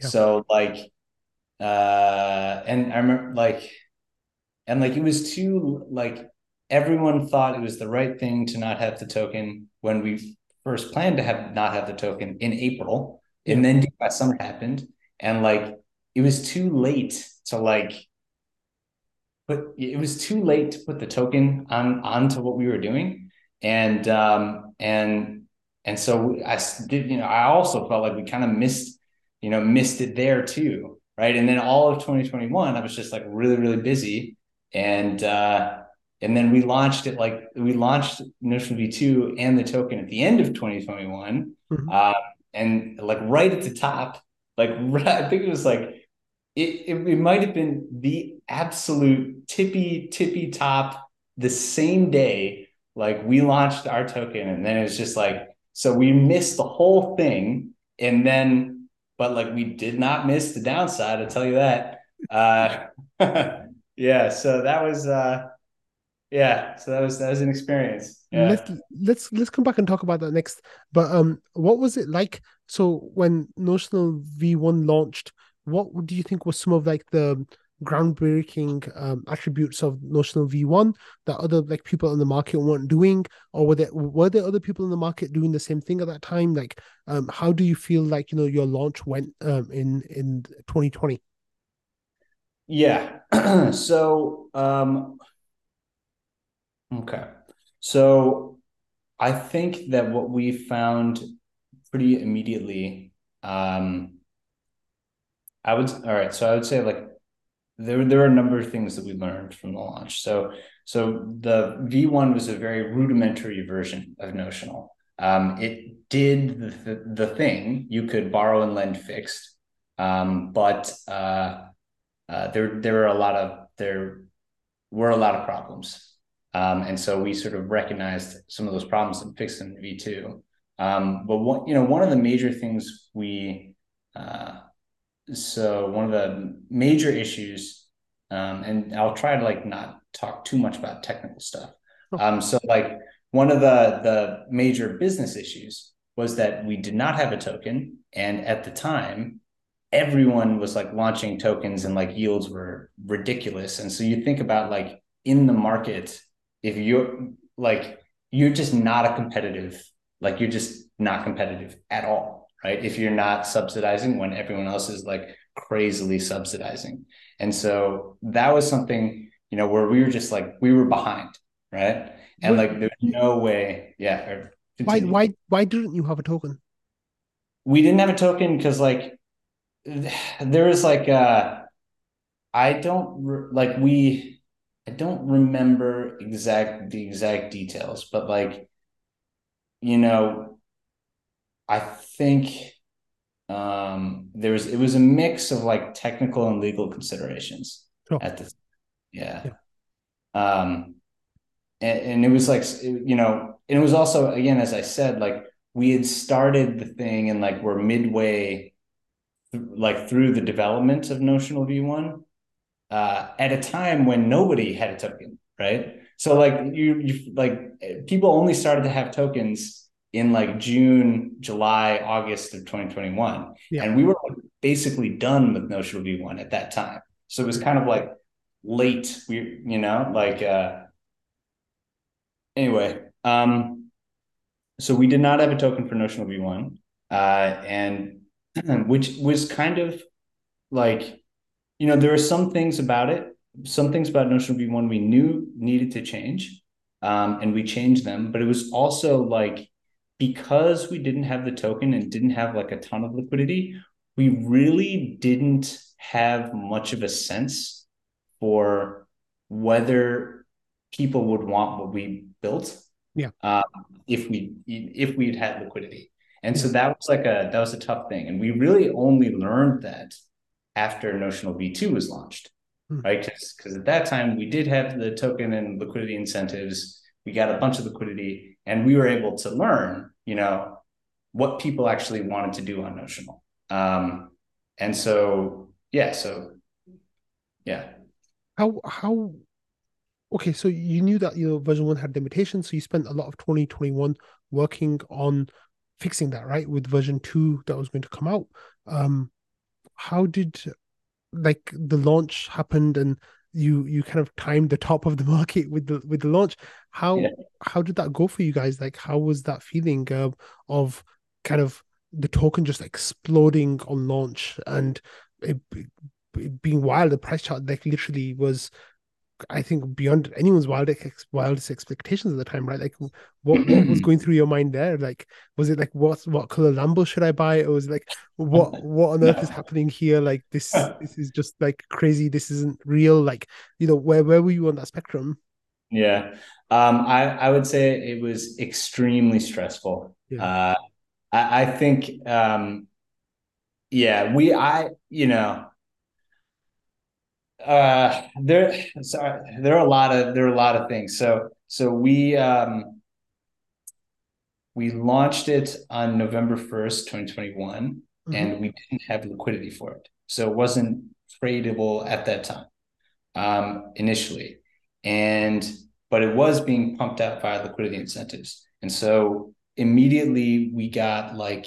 Yeah. So like uh and I remember like and like it was too like everyone thought it was the right thing to not have the token when we first planned to have not have the token in April. Yeah. And then DeFi summer happened and like it was too late to like but it was too late to put the token on onto what we were doing. And um and and so i did you know i also felt like we kind of missed you know missed it there too right? And then all of 2021 i was just like really really busy. And uh and then we launched it like we launched notion v2 and the token at the end of 2021 Mhm. uh, and like right at the top like i think it was like it, it, it might have been the absolute tippy tippy top the same day like we launched our token and then it was just like so we missed the whole thing and then but like we did not miss the downside i'll tell you that. Uh yeah so that was uh yeah so that was that was an experience yeah Let's let's let's come back and talk about that next. But um, what was it like? So when Notional V1 launched, what do you think was some of like the groundbreaking um, attributes of Notional V1 that other like people in the market weren't doing, or were there were there other people in the market doing the same thing at that time? Like, um, how do you feel like you know your launch went um in in 2020? Yeah. so, um, okay. So I think that what we found pretty immediately, um, I would, all right. So I would say like there, there are a number of things that we learned from the launch. So, so the V1 was a very rudimentary version of Notional. Um, it did the, the thing you could borrow and lend fixed, um, but, uh, uh, there there were a lot of there were a lot of problems, um, and so we sort of recognized some of those problems and fixed them in V two. Um, but one you know one of the major things we uh, so one of the major issues, um, and I'll try to like not talk too much about technical stuff. Um, so like one of the the major business issues was that we did not have a token, and at the time everyone was like launching tokens and like yields were ridiculous. And so you think about like in the market, if you're like, you're just not a competitive, like you're just not competitive at all, right? If you're not subsidizing when everyone else is like crazily subsidizing. And so that was something, you know, where we were just like, we were behind, right? And What- like, there's no way, yeah. Why why why didn't you have a token? we didn't have a token because like there was like uh i don't like we i don't remember exact the exact details but like you know i think um there was it was a mix of like technical and legal considerations at the yeah. Um and, and it was like you know and it was also again as i said like we had started the thing and like we're midway th- like through the development of notional v1 uh at a time when nobody had a token right? So like you you like people only started to have tokens in like june july august of 2021 Yeah. and we were like, basically done with notional v1 at that time. So it was kind of like late we you know like uh anyway um so we did not have a token for notional v1 uh and which was kind of like you know there are some things about it some things about notional v1 we knew needed to change um and we changed them but it was also like because we didn't have the token and didn't have like a ton of liquidity we really didn't have much of a sense for whether people would want what we built. Yeah. Um, if we if we'd had liquidity, and so that was like a that was a tough thing, and we really only learned that after Notional V2 was launched, Hmm. right? Because at that time we did have the token and liquidity incentives. We got a bunch of liquidity, and we were able to learn, you know, what people actually wanted to do on Notional. Um, and so yeah, so yeah. How how okay, so you knew that your know, version one had limitations, so you spent a lot of 2021 working on fixing that, right? With version two that was going to come out. Um how did like the launch happened and you you kind of timed the top of the market with the with the launch. How Yeah. how did that go for you guys? Like how was that feeling uh, of kind of the token just exploding on launch and it, it being wild? The price chart like literally was I think beyond anyone's wildest wildest expectations at the time, right? Like, what what was going through your mind there? Like, was it like what what color Lambo should I buy? Or was it like what what on earth is happening here? Like this this is just like crazy. This isn't real. Like, you know, where where were you on that spectrum? Yeah. Um, I, I would say it was extremely stressful. Yeah. Uh, I, I think, um, yeah, we, I, you know, uh, there, sorry, there are a lot of, there are a lot of things. So, so we, um, we launched it on November 1st, 2021, Mhm. and we didn't have liquidity for it. So it wasn't tradable at that time, um, initially. And, but it was being pumped out via liquidity incentives. And so immediately we got like,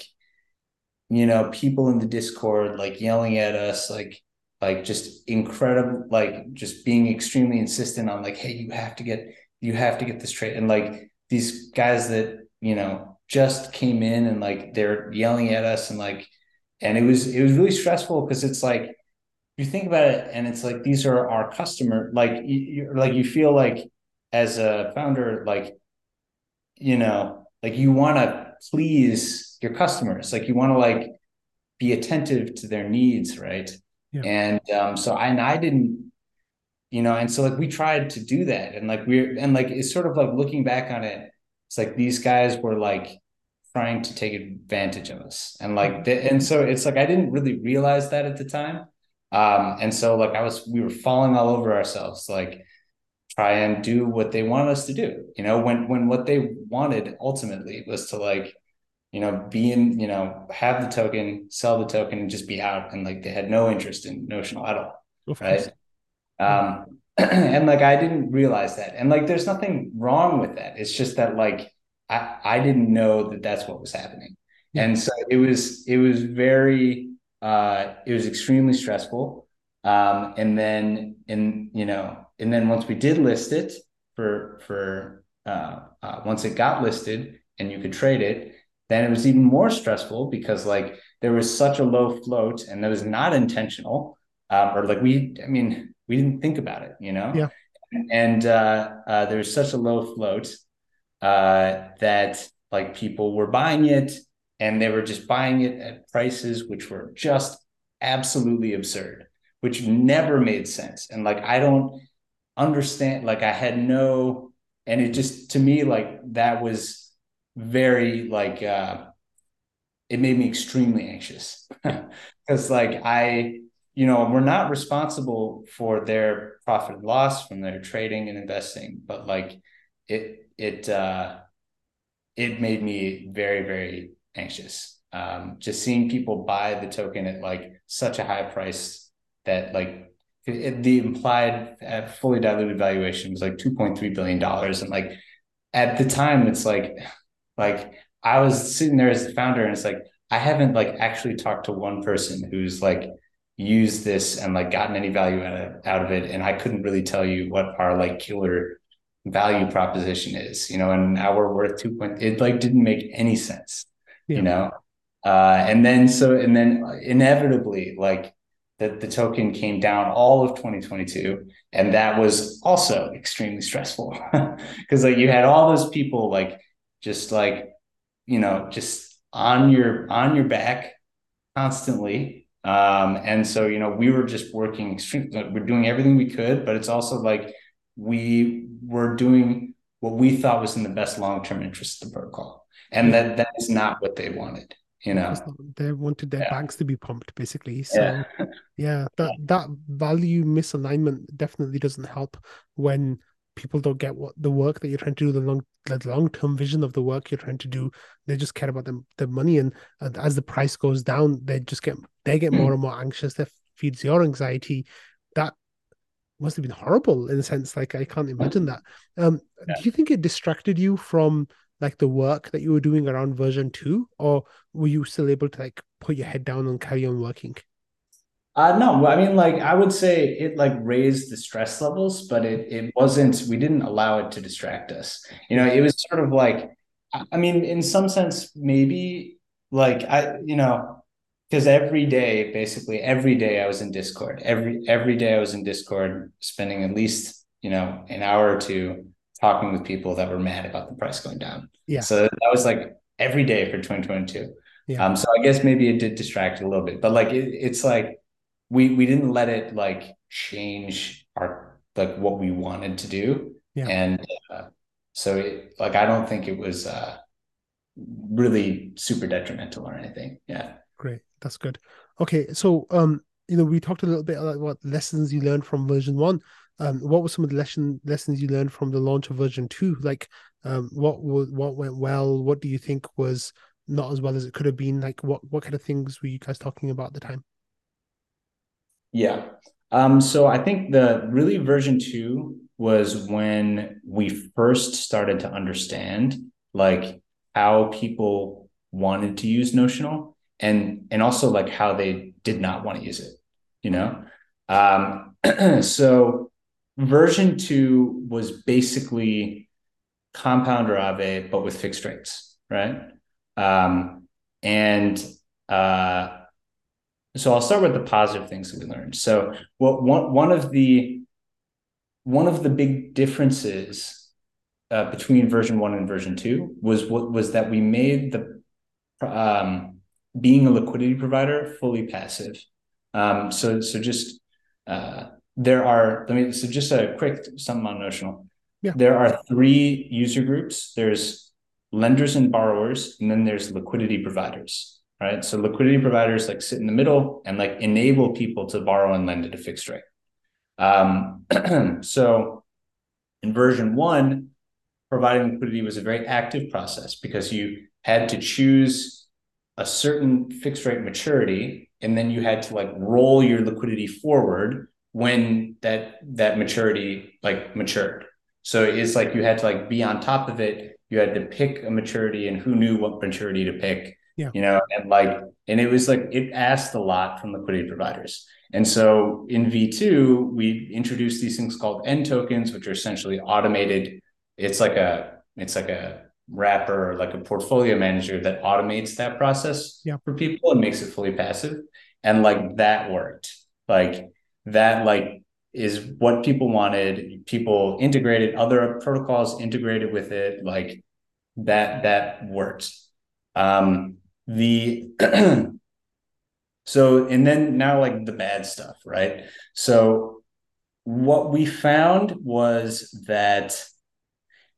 you know, people in the Discord like yelling at us, like, like just incredible, like just being extremely insistent on like, hey, you have to get, you have to get this trade. And like these guys that, you know, just came in and like they're yelling at us and like, and it was, it was really stressful because it's like, you think about it and it's like, these are our customer, like you, like, you feel like as a founder, like, you know, like you want to please your customers, like you want to like be attentive to their needs, right? Yeah. And um, so I and I didn't, you know, and so like we tried to do that, and like we're and like it's sort of like looking back on it, it's like these guys were like trying to take advantage of us, and like the, and so it's like I didn't really realize that at the time, um, and so like I was we were falling all over ourselves, like try and do what they wanted us to do, you know, when when what they wanted ultimately was to like you know, be in, you know, have the token, sell the token, and just be out. And like they had no interest in notional at all. Of. Right. Um, and like I didn't realize that. And like there's nothing wrong with that. It's just that like I I didn't know that that's what was happening. Yeah. And so it was it was very uh it was extremely stressful. Um and then and you know, and then once we did list it for for uh, uh once it got listed and you could trade it, then it was even more stressful because like there was such a low float and that was not intentional um, or like we i mean we didn't think about it you know Yeah. and uh, uh, there was such a low float uh, that like people were buying it and they were just buying it at prices which were just absolutely absurd which never made sense and like i don't understand like i had no and it just to me like that was very like uh it made me extremely anxious. Because like i you know we're not responsible for their profit and loss from their trading and investing but like it it uh it made me very very anxious. Um just seeing people buy the token at like such a high price that like it, it- the implied uh, fully diluted valuation was like 2.3 billion dollars and like at the time it's like like I was sitting there as the founder, and it's like I haven't like actually talked to one person who's like used this and like gotten any value out of out of it, and I couldn't really tell you what our like killer value proposition is, you know. And now we're worth two point. It like didn't make any sense, Yeah. you know. Uh, and then so and then inevitably like the the token came down all of 2022, and that was also extremely stressful because like you had all those people like just like you know just on your on your back constantly um and so you know we were just working extremely we're doing everything we could but it's also like we were doing what we thought was in the best long-term interest of the protocol. And that that is not what they wanted, you know. They wanted their yeah. banks to be pumped, basically. So yeah, yeah that that value misalignment definitely doesn't help when people don't get what the work that you're trying to do, the long the long term vision of the work you're trying to do. They just care about the the money, and, and as the price goes down, they just get they get more and more anxious. That feeds your anxiety. That must have been horrible in a sense. Like I can't imagine that. Um, yeah. Do you think it distracted you from like the work that you were doing around version two, or were you still able to like put your head down and carry on working? Uh, no, I mean, like I would say it like raised the stress levels, but it it wasn't. We didn't allow it to distract us. You know, it was sort of like, I mean, in some sense, maybe like I, you know, because every day, basically every day, I was in Discord. Every every day, I was in Discord, spending at least you know an hour or two talking with people that were mad about the price going down. Yeah. So that was like every day for 2022. Yeah. Um. So I guess maybe it did distract a little bit, but like it, it's like we we didn't let it like change our like what we wanted to do. Yeah. and uh, so it, like i don't think it was uh really super detrimental or anything. Yeah. Great. That's good. Okay. So um you know we talked a little bit about what lessons you learned from version one. Um what were some of the lesson lessons you learned from the launch of version two? Like um what what went well? What do you think was not as well as it could have been? Like what what kind of things were you guys talking about at the time yeah. Um, so I think the really version two was when we first started to understand like how people wanted to use notional and and also like how they did not want to use it, you know? Um, so version two was basically compound or Aave, but with fixed rates, right? Um, and uh, so I'll start with the positive things that we learned. So what one one of the one of the big differences uh, between version one and version two was what was that we made the um, being a liquidity provider fully passive. Um, so so just uh, there are let me so just a quick something on notional. Yeah. There are three user groups. There's lenders and borrowers, and then there's liquidity providers right? So liquidity providers like sit in the middle and like enable people to borrow and lend at a fixed rate. Um, so in version one, providing liquidity was a very active process because you had to choose a certain fixed rate maturity and then you had to like roll your liquidity forward when that that maturity like matured so it's like you had to like be on top of it you had to pick a maturity and who knew what maturity to pick yeah. You know, and like, and it was like it asked a lot from liquidity providers. And so in V2, we introduced these things called N tokens, which are essentially automated. It's like a it's like a wrapper or like a portfolio manager that automates that process yeah. for people and makes it fully passive. And like that worked. Like that like is what people wanted. People integrated other protocols integrated with it. Like that that worked. Um, the so and then now like the bad stuff right? So what we found was that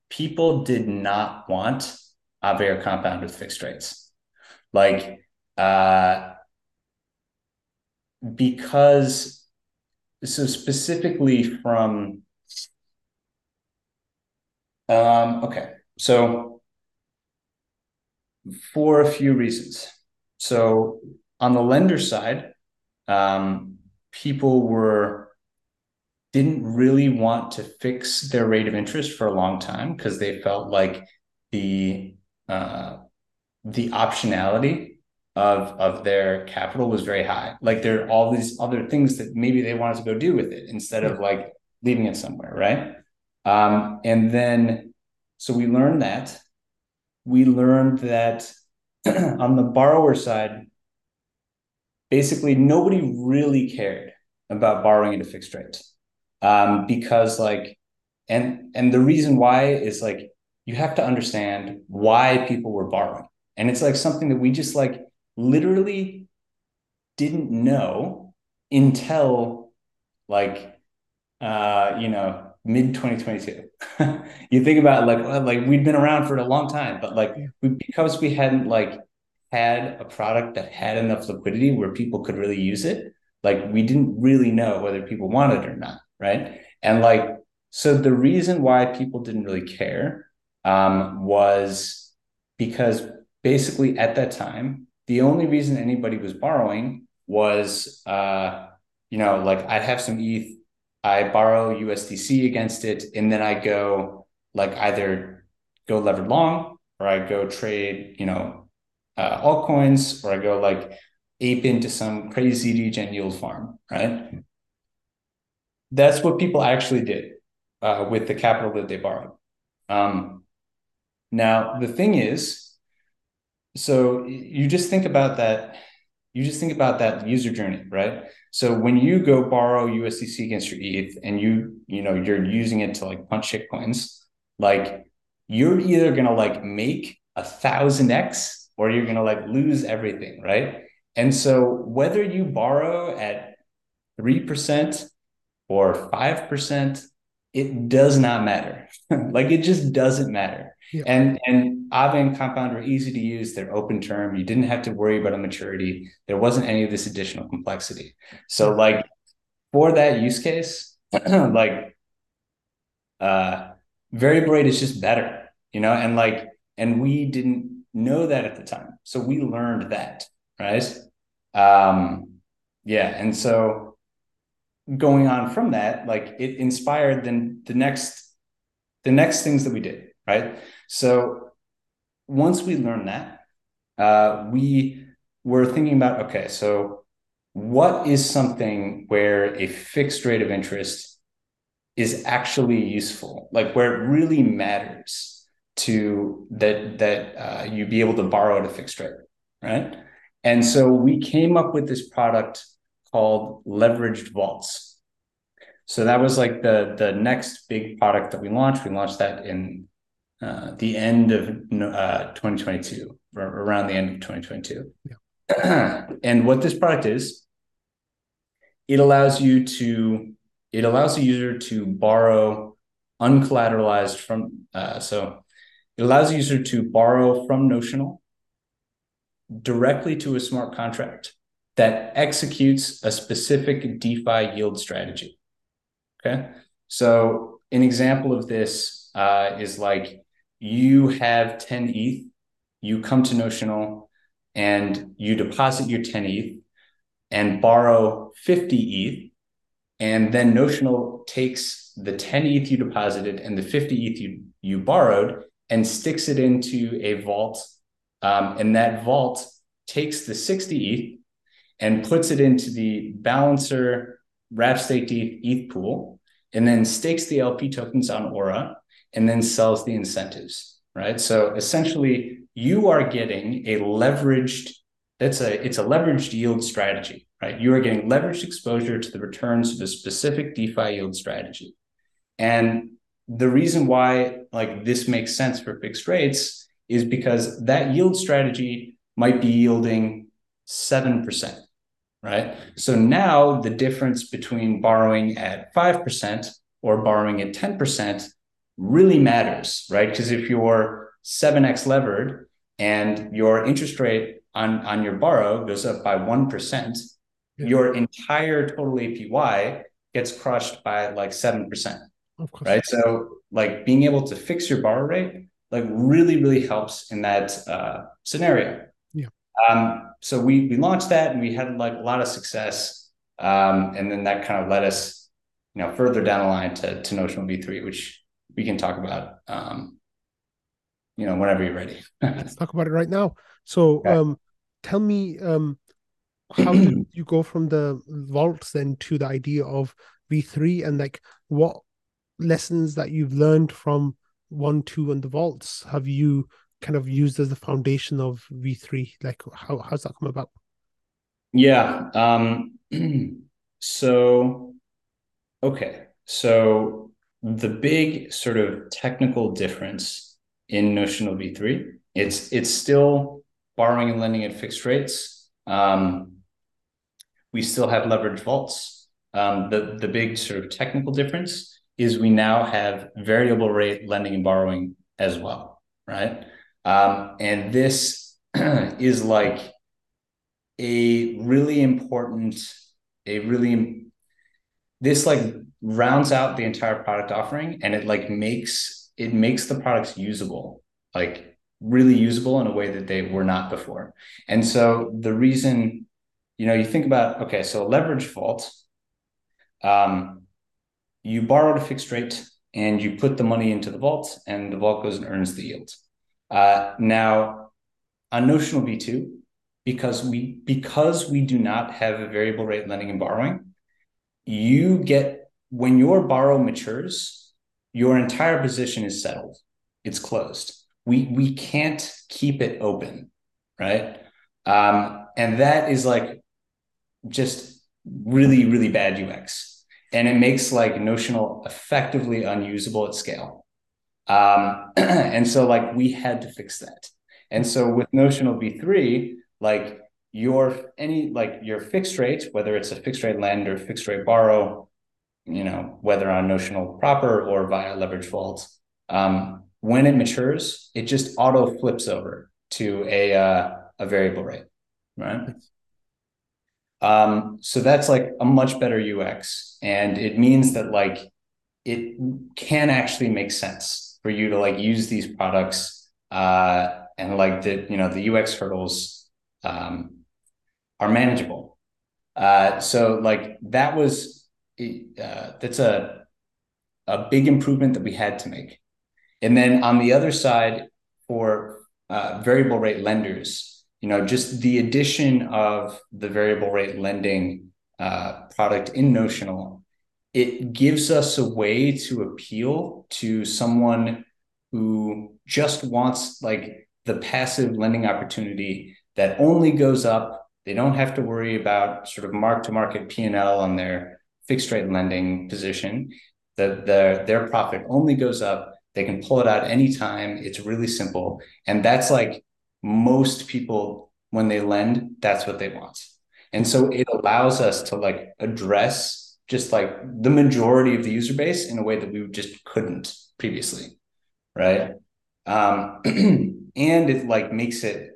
people did not want Aave compound with fixed rates. Like uh because so specifically from um okay so for a few reasons. So on the lender side, um, people were didn't really want to fix their rate of interest for a long time because they felt like the uh, the optionality of of their capital was very high. Like there are all these other things that maybe they wanted to go do with it instead of like leaving it somewhere, right? Um, and then so we learned that we learned that on the borrower side, basically nobody really cared about borrowing at a fixed rate. Um, because like and and the reason why is like you have to understand why people were borrowing. And it's like something that we just like literally didn't know until like uh you know mid 2022. you think about like like we'd been around for a long time, but like we, because we hadn't like had a product that had enough liquidity where people could really use it, like we didn't really know whether people wanted it or not, right? And like so the reason why people didn't really care um, was because basically at that time the only reason anybody was borrowing was uh, you know like I'd have some ETH I borrow USDC against it, and then I go like either go levered long or I go trade, you know, uh, altcoins, or I go like ape into some crazy degen yield farm, right? That's what people actually did uh, with the capital that they borrowed. Um, now the thing is, so you just think about that. You just think about that user journey, right? So when you go borrow USDC against your ETH and you, you know, you're using it to like punch shitcoins, like you're either gonna like make a thousand X or you're gonna like lose everything, right? And so whether you borrow at three percent or five percent, it does not matter. like it just doesn't matter. Yeah. And and Aave and Compound are easy to use. They're open term. You didn't have to worry about a maturity. There wasn't any of this additional complexity. So like for that use case, like uh variable rate is just better, you know, and like and we didn't know that at the time. So we learned that, right? Um yeah, and so going on from that, like it inspired then the next the next things that we did, right? So once we learned that, uh, we were thinking about okay, so what is something where a fixed rate of interest is actually useful, like where it really matters to that that uh, you be able to borrow at a fixed rate, right? And so we came up with this product called leveraged vaults. So that was like the the next big product that we launched. We launched that in uh, the end of uh, 2022, or around the end of 2022. Yeah. and what this product is, it allows you to it allows the user to borrow uncollateralized from uh, so it allows the user to borrow from notional directly to a smart contract that executes a specific DeFi yield strategy. Okay. So an example of this uh, is like you have 10 ETH, you come to Notional and you deposit your 10 ETH and borrow 50 ETH. And then Notional takes the 10 ETH you deposited and the 50 ETH you, you borrowed and sticks it into a vault. Um, and that vault takes the 60 ETH and puts it into the balancer wrap staked ETH, ETH pool and then stakes the LP tokens on Aura and then sells the incentives, right? So essentially, you are getting a leveraged that's a it's a leveraged yield strategy, right? You are getting leveraged exposure to the returns of a specific DeFi yield strategy. And the reason why like this makes sense for fixed rates is because that yield strategy might be yielding 7%, right? So now the difference between borrowing at 5% or borrowing at 10% really matters, right? Because if you're 7x levered and your interest rate on, on your borrow goes up by 1%, yeah. your entire total APY gets crushed by like 7%. Right. So like being able to fix your borrow rate like really, really helps in that uh, scenario. Um, so we we launched that and we had like a lot of success. Um, and then that kind of led us, you know, further down the line to, to Notional V3, which we can talk about um, you know whenever you're ready let's talk about it right now so okay. um tell me um how did you go from the vaults then to the idea of v3 and like what lessons that you've learned from one two and the vaults have you kind of used as the foundation of v3 like how how's that come about? Yeah um so okay so the big sort of technical difference in notional v3 it's it's still borrowing and lending at fixed rates. Um, we still have leverage vaults. Um, the the big sort of technical difference is we now have variable rate lending and borrowing as well, right? Um, and this is like a really important, a really this like rounds out the entire product offering and it like makes it makes the products usable, like really usable in a way that they were not before. And so the reason, you know, you think about okay, so leverage vault, um, you borrowed a fixed rate and you put the money into the vault and the vault goes and earns the yield. Uh, now, on notional V2, because we because we do not have a variable rate lending and borrowing, you get when your borrow matures, your entire position is settled. It's closed. We we can't keep it open, right? Um, and that is like just really really bad UX and it makes like notional effectively unusable at scale um, and so like we had to fix that. And so with notional v3 like your any like your fixed rate whether it's a fixed rate lend or fixed rate borrow you know whether on notional proper or via leverage vault um, when it matures it just auto flips over to a uh, a variable rate right? Um, so that's like a much better UX. And it means that like it can actually make sense for you to like use these products uh, and like the, you know, the UX hurdles um, are manageable. Uh, so like that was, uh, that's a, a big improvement that we had to make. And then on the other side for uh, variable rate lenders, you know, just the addition of the variable rate lending uh, product in Notional, it gives us a way to appeal to someone who just wants like the passive lending opportunity that only goes up. They don't have to worry about sort of mark to market P and L on their fixed rate lending position. The, the their profit only goes up. They can pull it out anytime. It's really simple, and that's like most people when they lend that's what they want and so it allows us to like address just like the majority of the user base in a way that we just couldn't previously right um, and it like makes it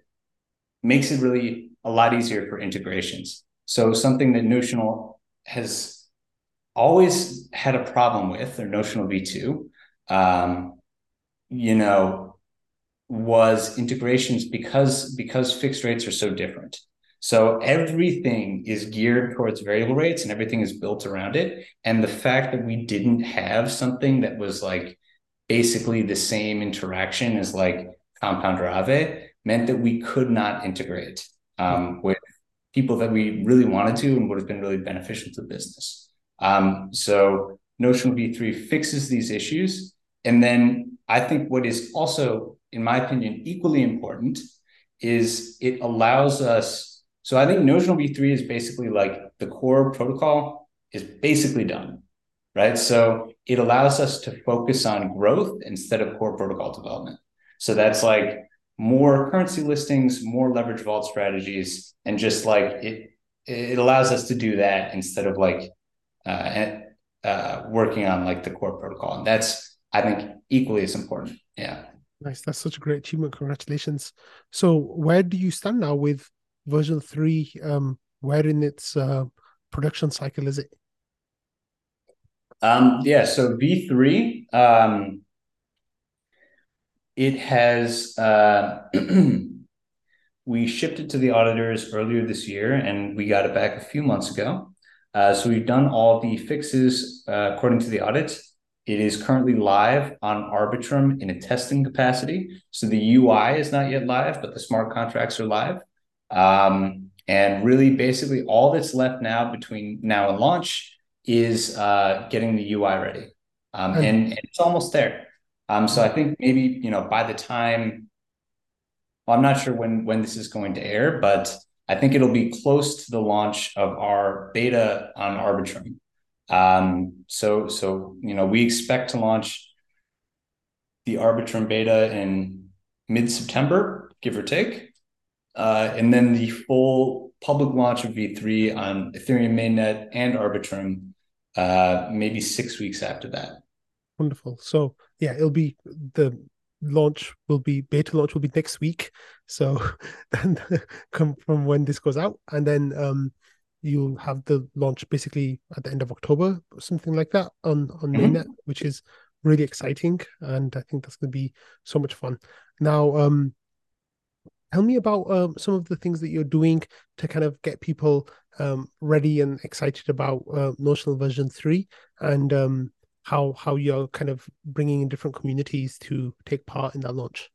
makes it really a lot easier for integrations so something that notional has always had a problem with or notional v2 um, you know was integrations because because fixed rates are so different. So everything is geared towards variable rates and everything is built around it. And the fact that we didn't have something that was like basically the same interaction as like compound or Aave meant that we could not integrate um, with people that we really wanted to and would have been really beneficial to the business. Um, so Notion V3 fixes these issues. And then I think what is also in my opinion, equally important is it allows us. So I think Notional V3 is basically like the core protocol is basically done, right? So it allows us to focus on growth instead of core protocol development. So that's like more currency listings, more leverage vault strategies, and just like it, it allows us to do that instead of like uh, uh, working on like the core protocol. And that's, I think, equally as important. Yeah. Nice. That's such a great achievement. Congratulations. So, where do you stand now with version three? Um, where in its uh, production cycle is it? Um, yeah. So V three, um, it has. Uh, we shipped it to the auditors earlier this year, and we got it back a few months ago. Uh, so we've done all the fixes uh, according to the audit. It is currently live on Arbitrum in a testing capacity. So the UI is not yet live, but the smart contracts are live. Um, and really, basically, all that's left now between now and launch is uh, getting the UI ready. Um, and, and, it's almost there. Um, so I think maybe you know by the time, well, I'm not sure when when this is going to air, but I think it'll be close to the launch of our beta on Arbitrum. Um, so, so you know, we expect to launch the Arbitrum beta in mid September, give or take, uh, and then the full public launch of V3 on Ethereum mainnet and Arbitrum, uh, maybe six weeks after that. Wonderful. So yeah, it'll be the launch will be beta launch will be next week. So and come from when this goes out, and then um you'll have the launch basically at the end of October or something like that on on mm-hmm. mainnet, which is really exciting, and I think that's going to be so much fun. Now, um, tell me about um, some of the things that you're doing to kind of get people um, ready and excited about uh, Notional version three, and um, how how you're kind of bringing in different communities to take part in that launch.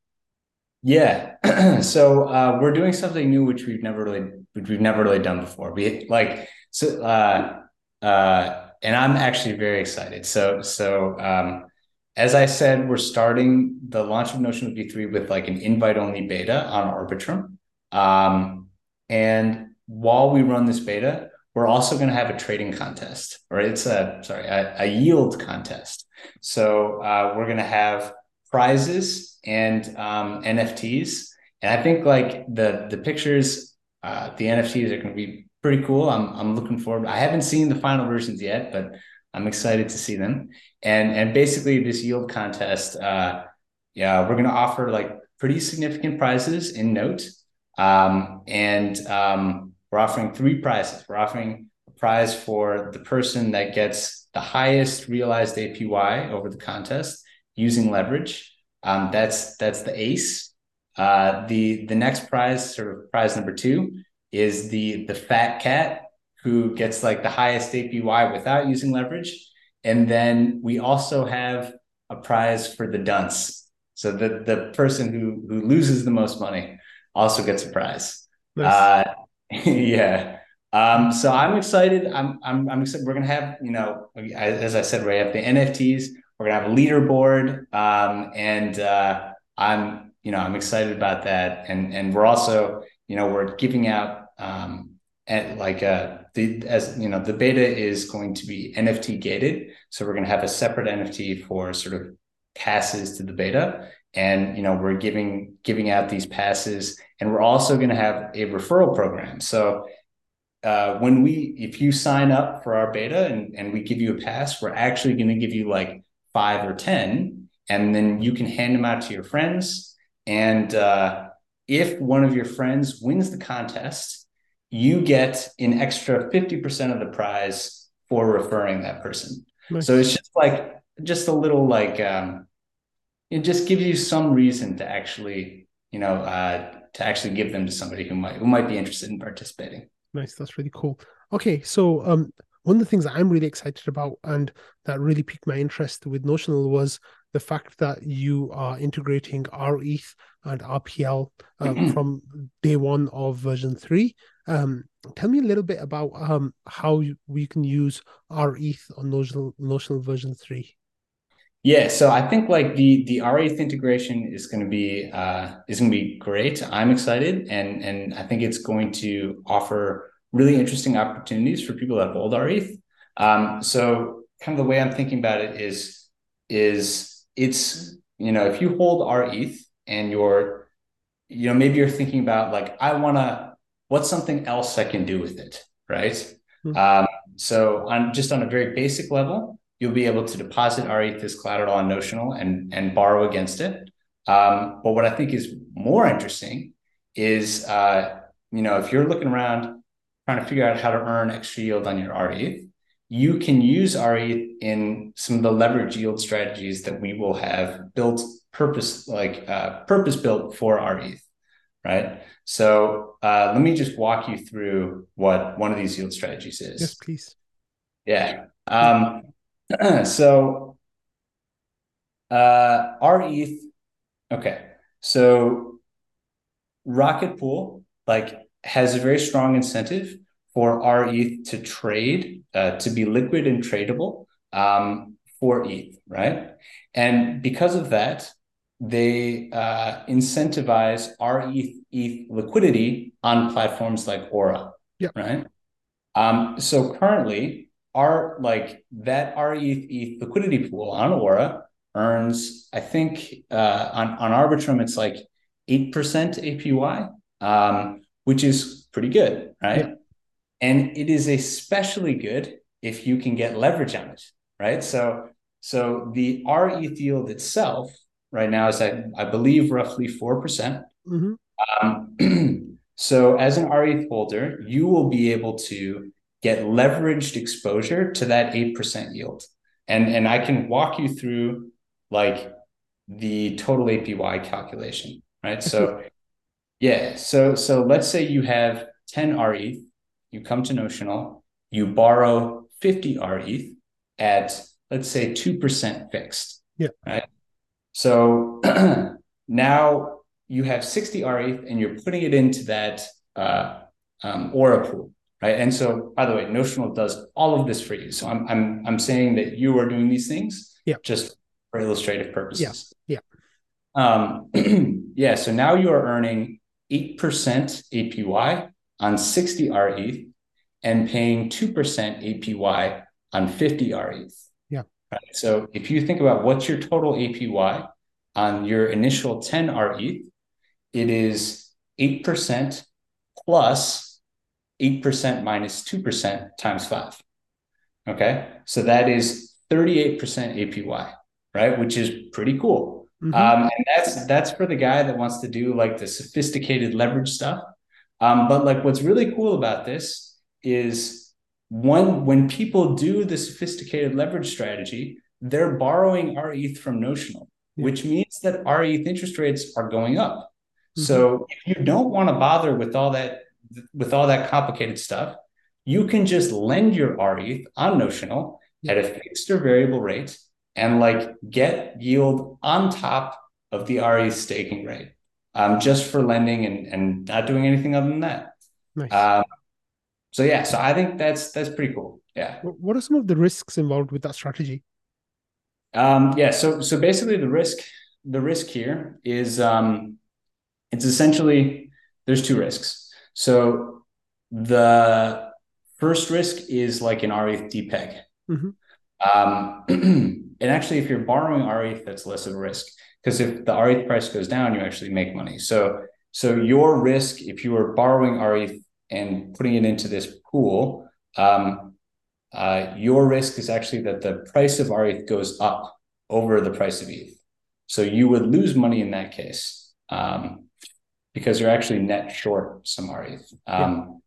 Yeah, so uh, we're doing something new which we've never really which we've never really done before. We like so uh, uh, and I'm actually very excited. So so um, as I said, we're starting the launch of Notional v3 with like an invite only beta on Arbitrum. Um, and while we run this beta, we're also going to have a trading contest, or it's a sorry, a, a yield contest. So uh, we're going to have prizes and um, NFTs, and I think like the the pictures, uh, the NFTs are going to be pretty cool. I'm I'm looking forward. I haven't seen the final versions yet, but I'm excited to see them. And and basically this yield contest, uh, yeah, we're going to offer like pretty significant prizes in note, um, and um, we're offering three prizes. We're offering a prize for the person that gets the highest realized APY over the contest using leverage. Um, that's that's the ace. Uh, the the next prize, sort of prize number two, is the the fat cat who gets like the highest APY without using leverage. And then we also have a prize for the dunce. So the the person who who loses the most money also gets a prize. Nice. Uh, yeah. Um, so I'm excited. I'm, I'm, I'm excited. We're going to have, you know, as I said, we have the NFTs, we're going to have a leaderboard. Um, and, uh, I'm, you know, I'm excited about that. And, and we're also, you know, we're giving out, um, and like uh the as you know the beta is going to be nft gated. So we're going to have a separate nft for sort of passes to the beta. And you know we're giving giving out these passes. And we're also going to have a referral program. So uh, when we if you sign up for our beta and, and we give you a pass we're actually going to give you like five or ten. And then you can hand them out to your friends. And uh, if one of your friends wins the contest you get an extra 50% of the prize for referring that person nice. so it's just like just a little like um, it just gives you some reason to actually, you know, uh, to actually give them to somebody who might who might be interested in participating. Nice, that's really cool. Okay, so um, one of the things that I'm really excited about and that really piqued my interest with Notional was the fact that you are integrating rETH and RPL um, from day one of version three. Um, tell me a little bit about um, how we can use rETH on Notional, Notional version three. Yeah, so I think like the the rETH integration is going to be uh, is going to be great. I'm excited, and and I think it's going to offer really interesting opportunities for people that hold rETH. Um, so kind of the way I'm thinking about it is is it's you know if you hold rETH and you're you know maybe you're thinking about like I want to what's something else I can do with it, right? Mm-hmm. Um, so on just on a very basic level you'll be able to deposit rETH as collateral on Notional and, and borrow against it. Um, but what I think is more interesting is, uh, you know, if you're looking around trying to figure out how to earn extra yield on your rETH, you can use rETH in some of the leverage yield strategies that we will have built purpose like uh, purpose built for rETH, right? So uh, let me just walk you through what one of these yield strategies is. Yes, please. Yeah. Um, so uh, ETH. okay. So Rocket Pool like has a very strong incentive for rETH to trade, uh, to be liquid and tradable um, for ETH, right? And because of that, they uh, incentivize rETH ETH liquidity on platforms like Aura, yep. right? Um, so currently, our like that rETH ETH liquidity pool on Aura earns, I think uh, on on Arbitrum it's like eight percent APY, um, which is pretty good, right? Yeah. And it is especially good if you can get leverage on it, right? So So the rETH yield itself right now is at, I believe, roughly 4%. percent Mhm. Um, so as an rETH holder, you will be able to get leveraged exposure to that 8% yield. And, and I can walk you through like the total APY calculation, right? So yeah, so so let's say you have 10 rETH, you come to notional, you borrow 50 rETH at let's say 2% fixed. Yeah. Right. So now you have 60 rETH and you're putting it into that uh, um, Aura pool, right? And so, by the way, Notional does all of this for you. So I'm I'm I'm saying that you are doing these things, Yeah. just for illustrative purposes. yeah. Um, yeah. So now you are earning eight percent APY on 60 rETH and paying two percent APY on 50 rETH. Right. So if you think about what's your total APY on your initial 10 rETH, it is 8% plus 8% minus 2% times five. Okay. So that is 38% APY, right? Which is pretty cool. Mhm. Um, and that's that's for the guy that wants to do like the sophisticated leverage stuff. Um, but like what's really cool about this is one when people do the sophisticated leverage strategy, they're borrowing rETH from notional, Yeah. which means that rETH interest rates are going up. So if you don't want to bother with all that with all that complicated stuff, you can just lend your rETH on notional at a fixed or variable rate and like get yield on top of the rETH staking rate, um, just for lending and and not doing anything other than that. Nice. Um, so yeah, so I think that's that's pretty cool. Yeah. What are some of the risks involved with that strategy? Um, yeah, so so basically the risk the risk here is um, it's essentially there's two risks. So the first risk is like an rETH depeg. Mhm. Um, and actually, if you're borrowing rETH, that's less of a risk because if the rETH price goes down, you actually make money. So so your risk if you are borrowing rETH and putting it into this pool, um, uh, your risk is actually that the price of rETH goes up over the price of ETH. So you would lose money in that case um, because you're actually net short some rETH. Um,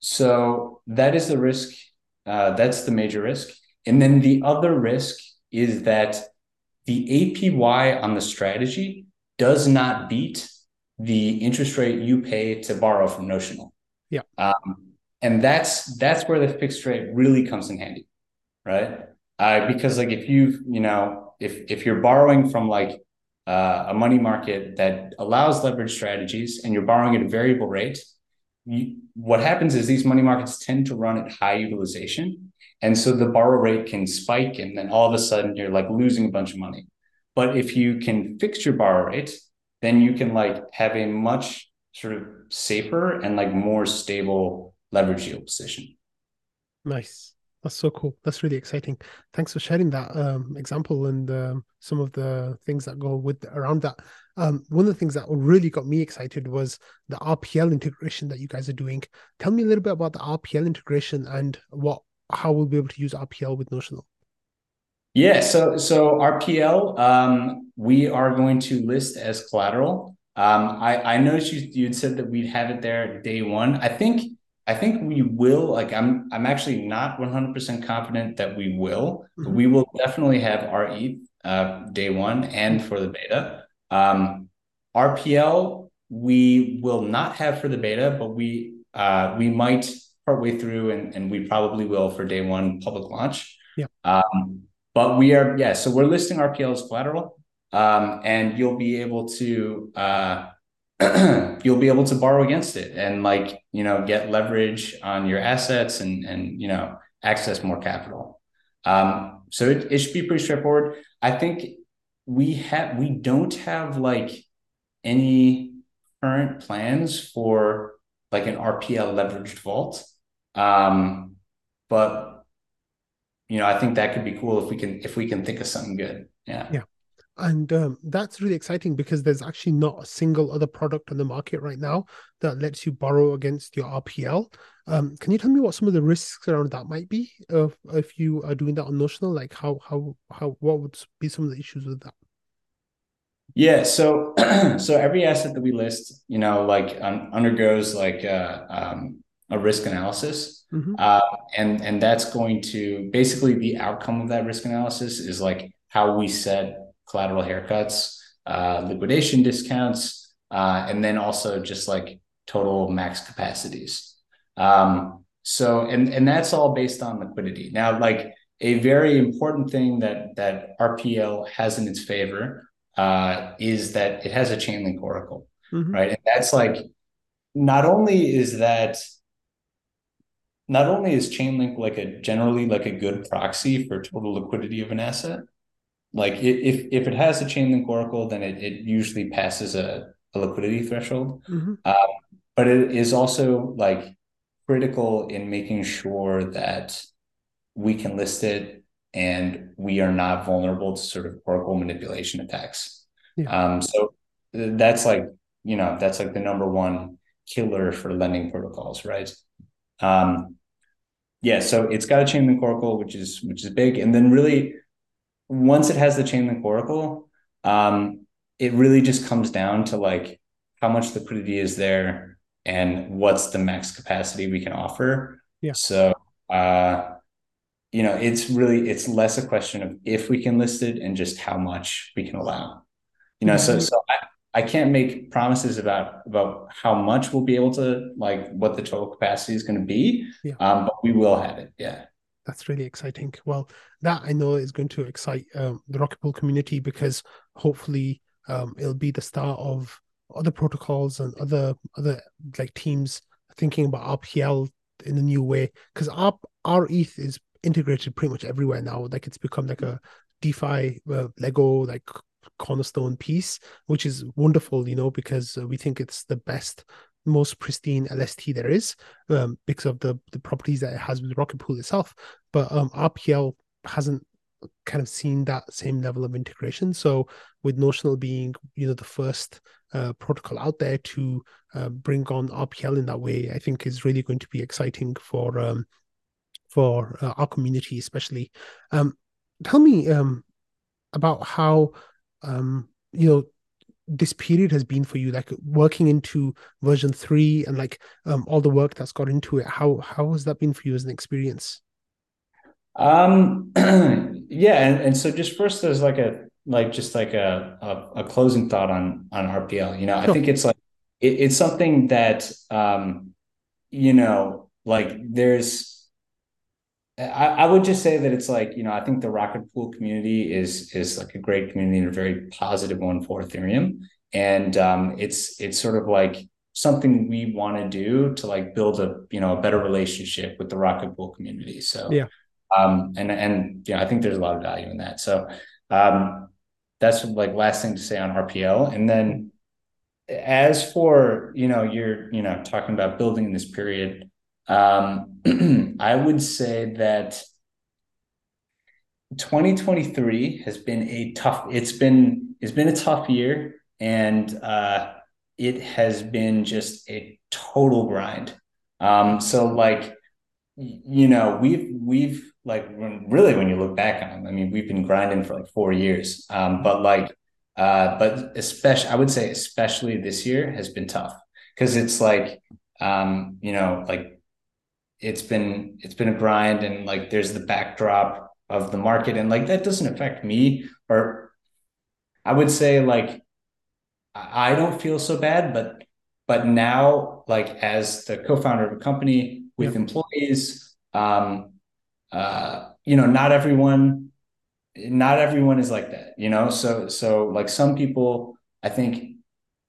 So that is the risk. Uh, that's the major risk. And then the other risk is that the APY on the strategy does not beat the interest rate you pay to borrow from notional. Yeah. Um, and that's that's where the fixed rate really comes in handy, right? Uh, because like if you've you know if if you're borrowing from like uh, a money market that allows leverage strategies and you're borrowing at a variable rate, you, what happens is these money markets tend to run at high utilization, and so the borrow rate can spike, and then all of a sudden you're like losing a bunch of money. But if you can fix your borrow rate, then you can like have a much sort of safer and like more stable leverage yield position. Nice. That's so cool. That's really exciting. Thanks for sharing that um, example and um, some of the things that go with around that. Um, one of the things that really got me excited was the RPL integration that you guys are doing. Tell me a little bit about the RPL integration and what how we'll be able to use RPL with Notional. Yeah, so so RPL, um, we are going to list as collateral. Um, I I noticed you you'd said that we'd have it there day one. I think I think we will. Like I'm I'm actually not 100% confident that we will. But Mhm. we will definitely have RE uh, day one and for the beta. Um, RPL we will not have for the beta, but we uh, we might partway through and and we probably will for day one public launch. Yeah. Um, but we are yeah. So we're listing RPL as collateral, um, and you'll be able to. Uh, you'll be able to borrow against it and like you know get leverage on your assets and and you know access more capital um so it, it should be pretty straightforward i think we have we don't have like any current plans for like an rpl leveraged vault um but you know i think that could be cool if we can if we can think of something good yeah Yeah. And um, that's really exciting because there's actually not a single other product on the market right now that lets you borrow against your RPL. Um, can you tell me what some of the risks around that might be if, if you are doing that on Notional? Like how how how what would be some of the issues with that? Yeah, so so every asset that we list, you know, like um, undergoes like a, uh, um, a risk analysis, mm-hmm. uh, and and that's going to basically the outcome of that risk analysis is like how we set collateral haircuts, uh, liquidation discounts, uh, and then also just like total max capacities. Um, so and and that's all based on liquidity. Now, like a very important thing that that RPL has in its favor uh, is that it has a Chainlink oracle, mm-hmm. right? And that's like not only is that not only is Chainlink like a generally like a good proxy for total liquidity of an asset, like if if it has a chain Chainlink oracle, then it, it usually passes a, a liquidity threshold. Mm-hmm. Um, but it is also like critical in making sure that we can list it and we are not vulnerable to sort of oracle manipulation attacks. Yeah. Um, so that's like you know that's like the number one killer for lending protocols, right? Um, yeah, so it's got a chain Chainlink Oracle, which is which is big, and then really once it has the Chainlink Oracle, um, it really just comes down to like how much liquidity is there and what's the max capacity we can offer. Yeah. So uh, you know, it's really it's less a question of if we can list it and just how much we can allow. You know, mm-hmm. so so I, I can't make promises about about how much we'll be able to like what the total capacity is going to be. Yeah. Um, but we will have it. Yeah. That's really exciting. Well, that I know is going to excite um, the Rocket Pool community because hopefully um, it'll be the start of other protocols and other other like teams thinking about RPL in a new way because our our ETH is integrated pretty much everywhere now. Like it's become like a DeFi uh, Lego like cornerstone piece, which is wonderful, you know, because we think it's the best, most pristine LST there is um, because of the the properties that it has with Rocket Pool itself. But um, RPL hasn't kind of seen that same level of integration. So with Notional being, you know, the first uh, protocol out there to uh, bring on RPL in that way, I think is really going to be exciting for um, for uh, our community, especially. Um, tell me um, about how um you know this period has been for you like working into version 3 and like um all the work that's got into it how how has that been for you as an experience um yeah and, and so just first there's like a like just like a a, a closing thought on on rpl you know sure. i think it's like it, it's something that um you know like there's I, I would just say that it's like you know I think the Rocket Pool community is is like a great community and a very positive one for Ethereum, and um, it's it's sort of like something we want to do to like build a you know a better relationship with the Rocket Pool community. So yeah, um, and and you know I think there's a lot of value in that. So um, that's like last thing to say on RPL, and then as for you know you're you know talking about building in this period um, I would say that 2023 has been a tough. It's been it's been a tough year, and uh, it has been just a total grind. Um, so like, you know, we've we've like when, really when you look back on them, I mean, we've been grinding for like four years. Um, but like, uh, but especially, I would say especially this year has been tough because it's like, um, you know, like it's been it's been a grind and like there's the backdrop of the market and like that doesn't affect me or I would say like I don't feel so bad but but now like as the co-founder of a company with yeah. employees um uh you know not everyone not everyone is like that you know so so like some people I think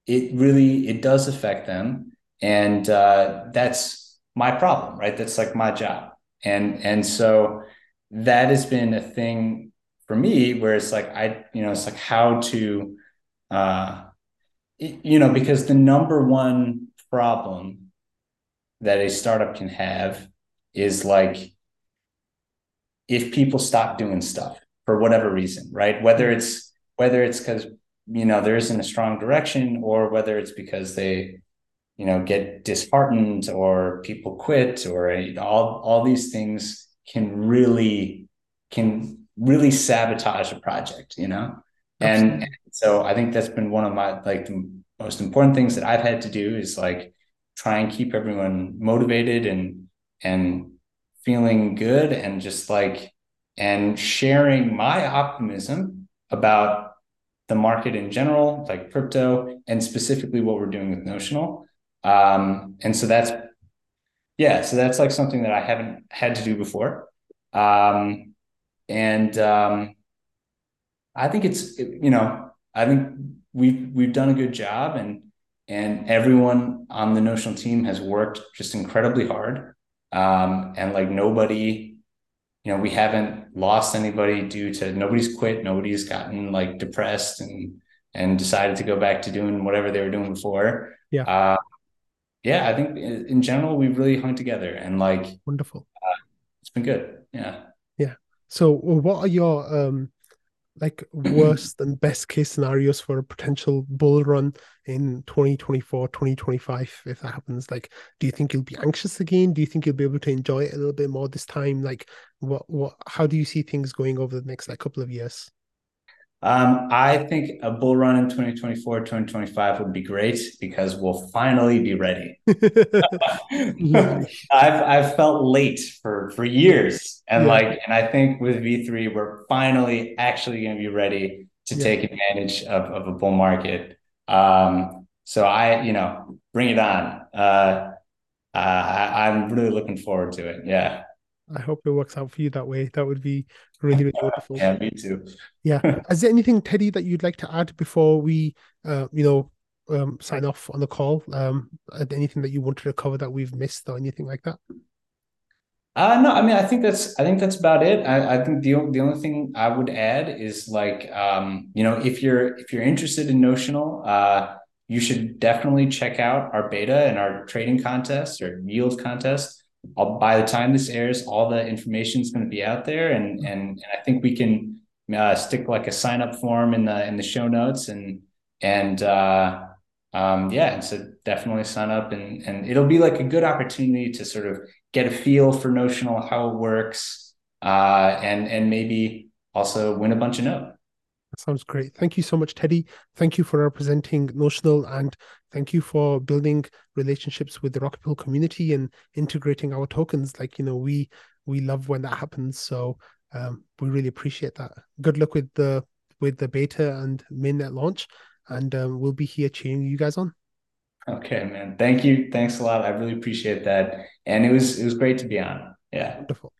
it really it does affect them and uh that's my problem, right? That's like my job. And and so that has been a thing for me where it's like I, you know, it's like how to uh you know, because the number one problem that a startup can have is like if people stop doing stuff for whatever reason, right? Whether it's whether it's because you know there isn't a strong direction or whether it's because they you know get disheartened or people quit or uh, all all these things can really can really sabotage a project you know and, and so i think that's been one of my like the most important things that i've had to do is like try and keep everyone motivated and and feeling good and just like and sharing my optimism about the market in general, like crypto, and specifically what we're doing with Notional. Um, and so that's yeah, so that's like something that I haven't had to do before. Um, and um, I think it's you know I think we've we've done a good job and and everyone on the Notional team has worked just incredibly hard. Um, and like nobody you know, we haven't lost anybody due to nobody's quit, nobody's gotten like depressed and and decided to go back to doing whatever they were doing before. Yeah. Yeah, I think in general we've really hung together and like wonderful. Uh, it's been good. Yeah. Yeah. So, what are your um like worst and best case scenarios for a potential bull run in 2024 2025 if that happens like do you think you'll be anxious again do you think you'll be able to enjoy it a little bit more this time like what what how do you see things going over the next like couple of years um, I think a bull run in 2024, 2025 would be great because we'll finally be ready. I've I've felt late for for years. And yeah. like, and I think with V3, we're finally actually gonna be ready to yeah. take advantage of, of a bull market. Um, so I, you know, bring it on. Uh, uh, I, I'm really looking forward to it. Yeah. I hope it works out for you that way. That would be really, really wonderful. Yeah, me too. yeah. Is there anything, Teddy, that you'd like to add before we, uh, you know, um, sign off on the call? Um, anything that you wanted to cover that we've missed or anything like that? Uh, no, I mean, I think that's, I think that's about it. I, I think the, the only thing I would add is like, um, you know, if you're, if you're interested in Notional, uh, you should definitely check out our beta and our trading contest or yield contest. I'll, by the time this airs, all the information is going to be out there, and and and I think we can uh, stick like a sign up form in the in the show notes, and and uh, um, yeah, so definitely sign up, and and it'll be like a good opportunity to sort of get a feel for Notional, how it works, uh, and and maybe also win a bunch of note. That sounds great. Thank you so much, Teddy. Thank you for representing Notional and thank you for building relationships with the Rocket Pool community and integrating our tokens. Like, you know, we we love when that happens. So um, we really appreciate that. Good luck with the with the beta and mainnet launch. And um, we'll be here cheering you guys on. Okay, man. Thank you. Thanks a lot. I really appreciate that. And it was it was great to be on. Yeah. Wonderful.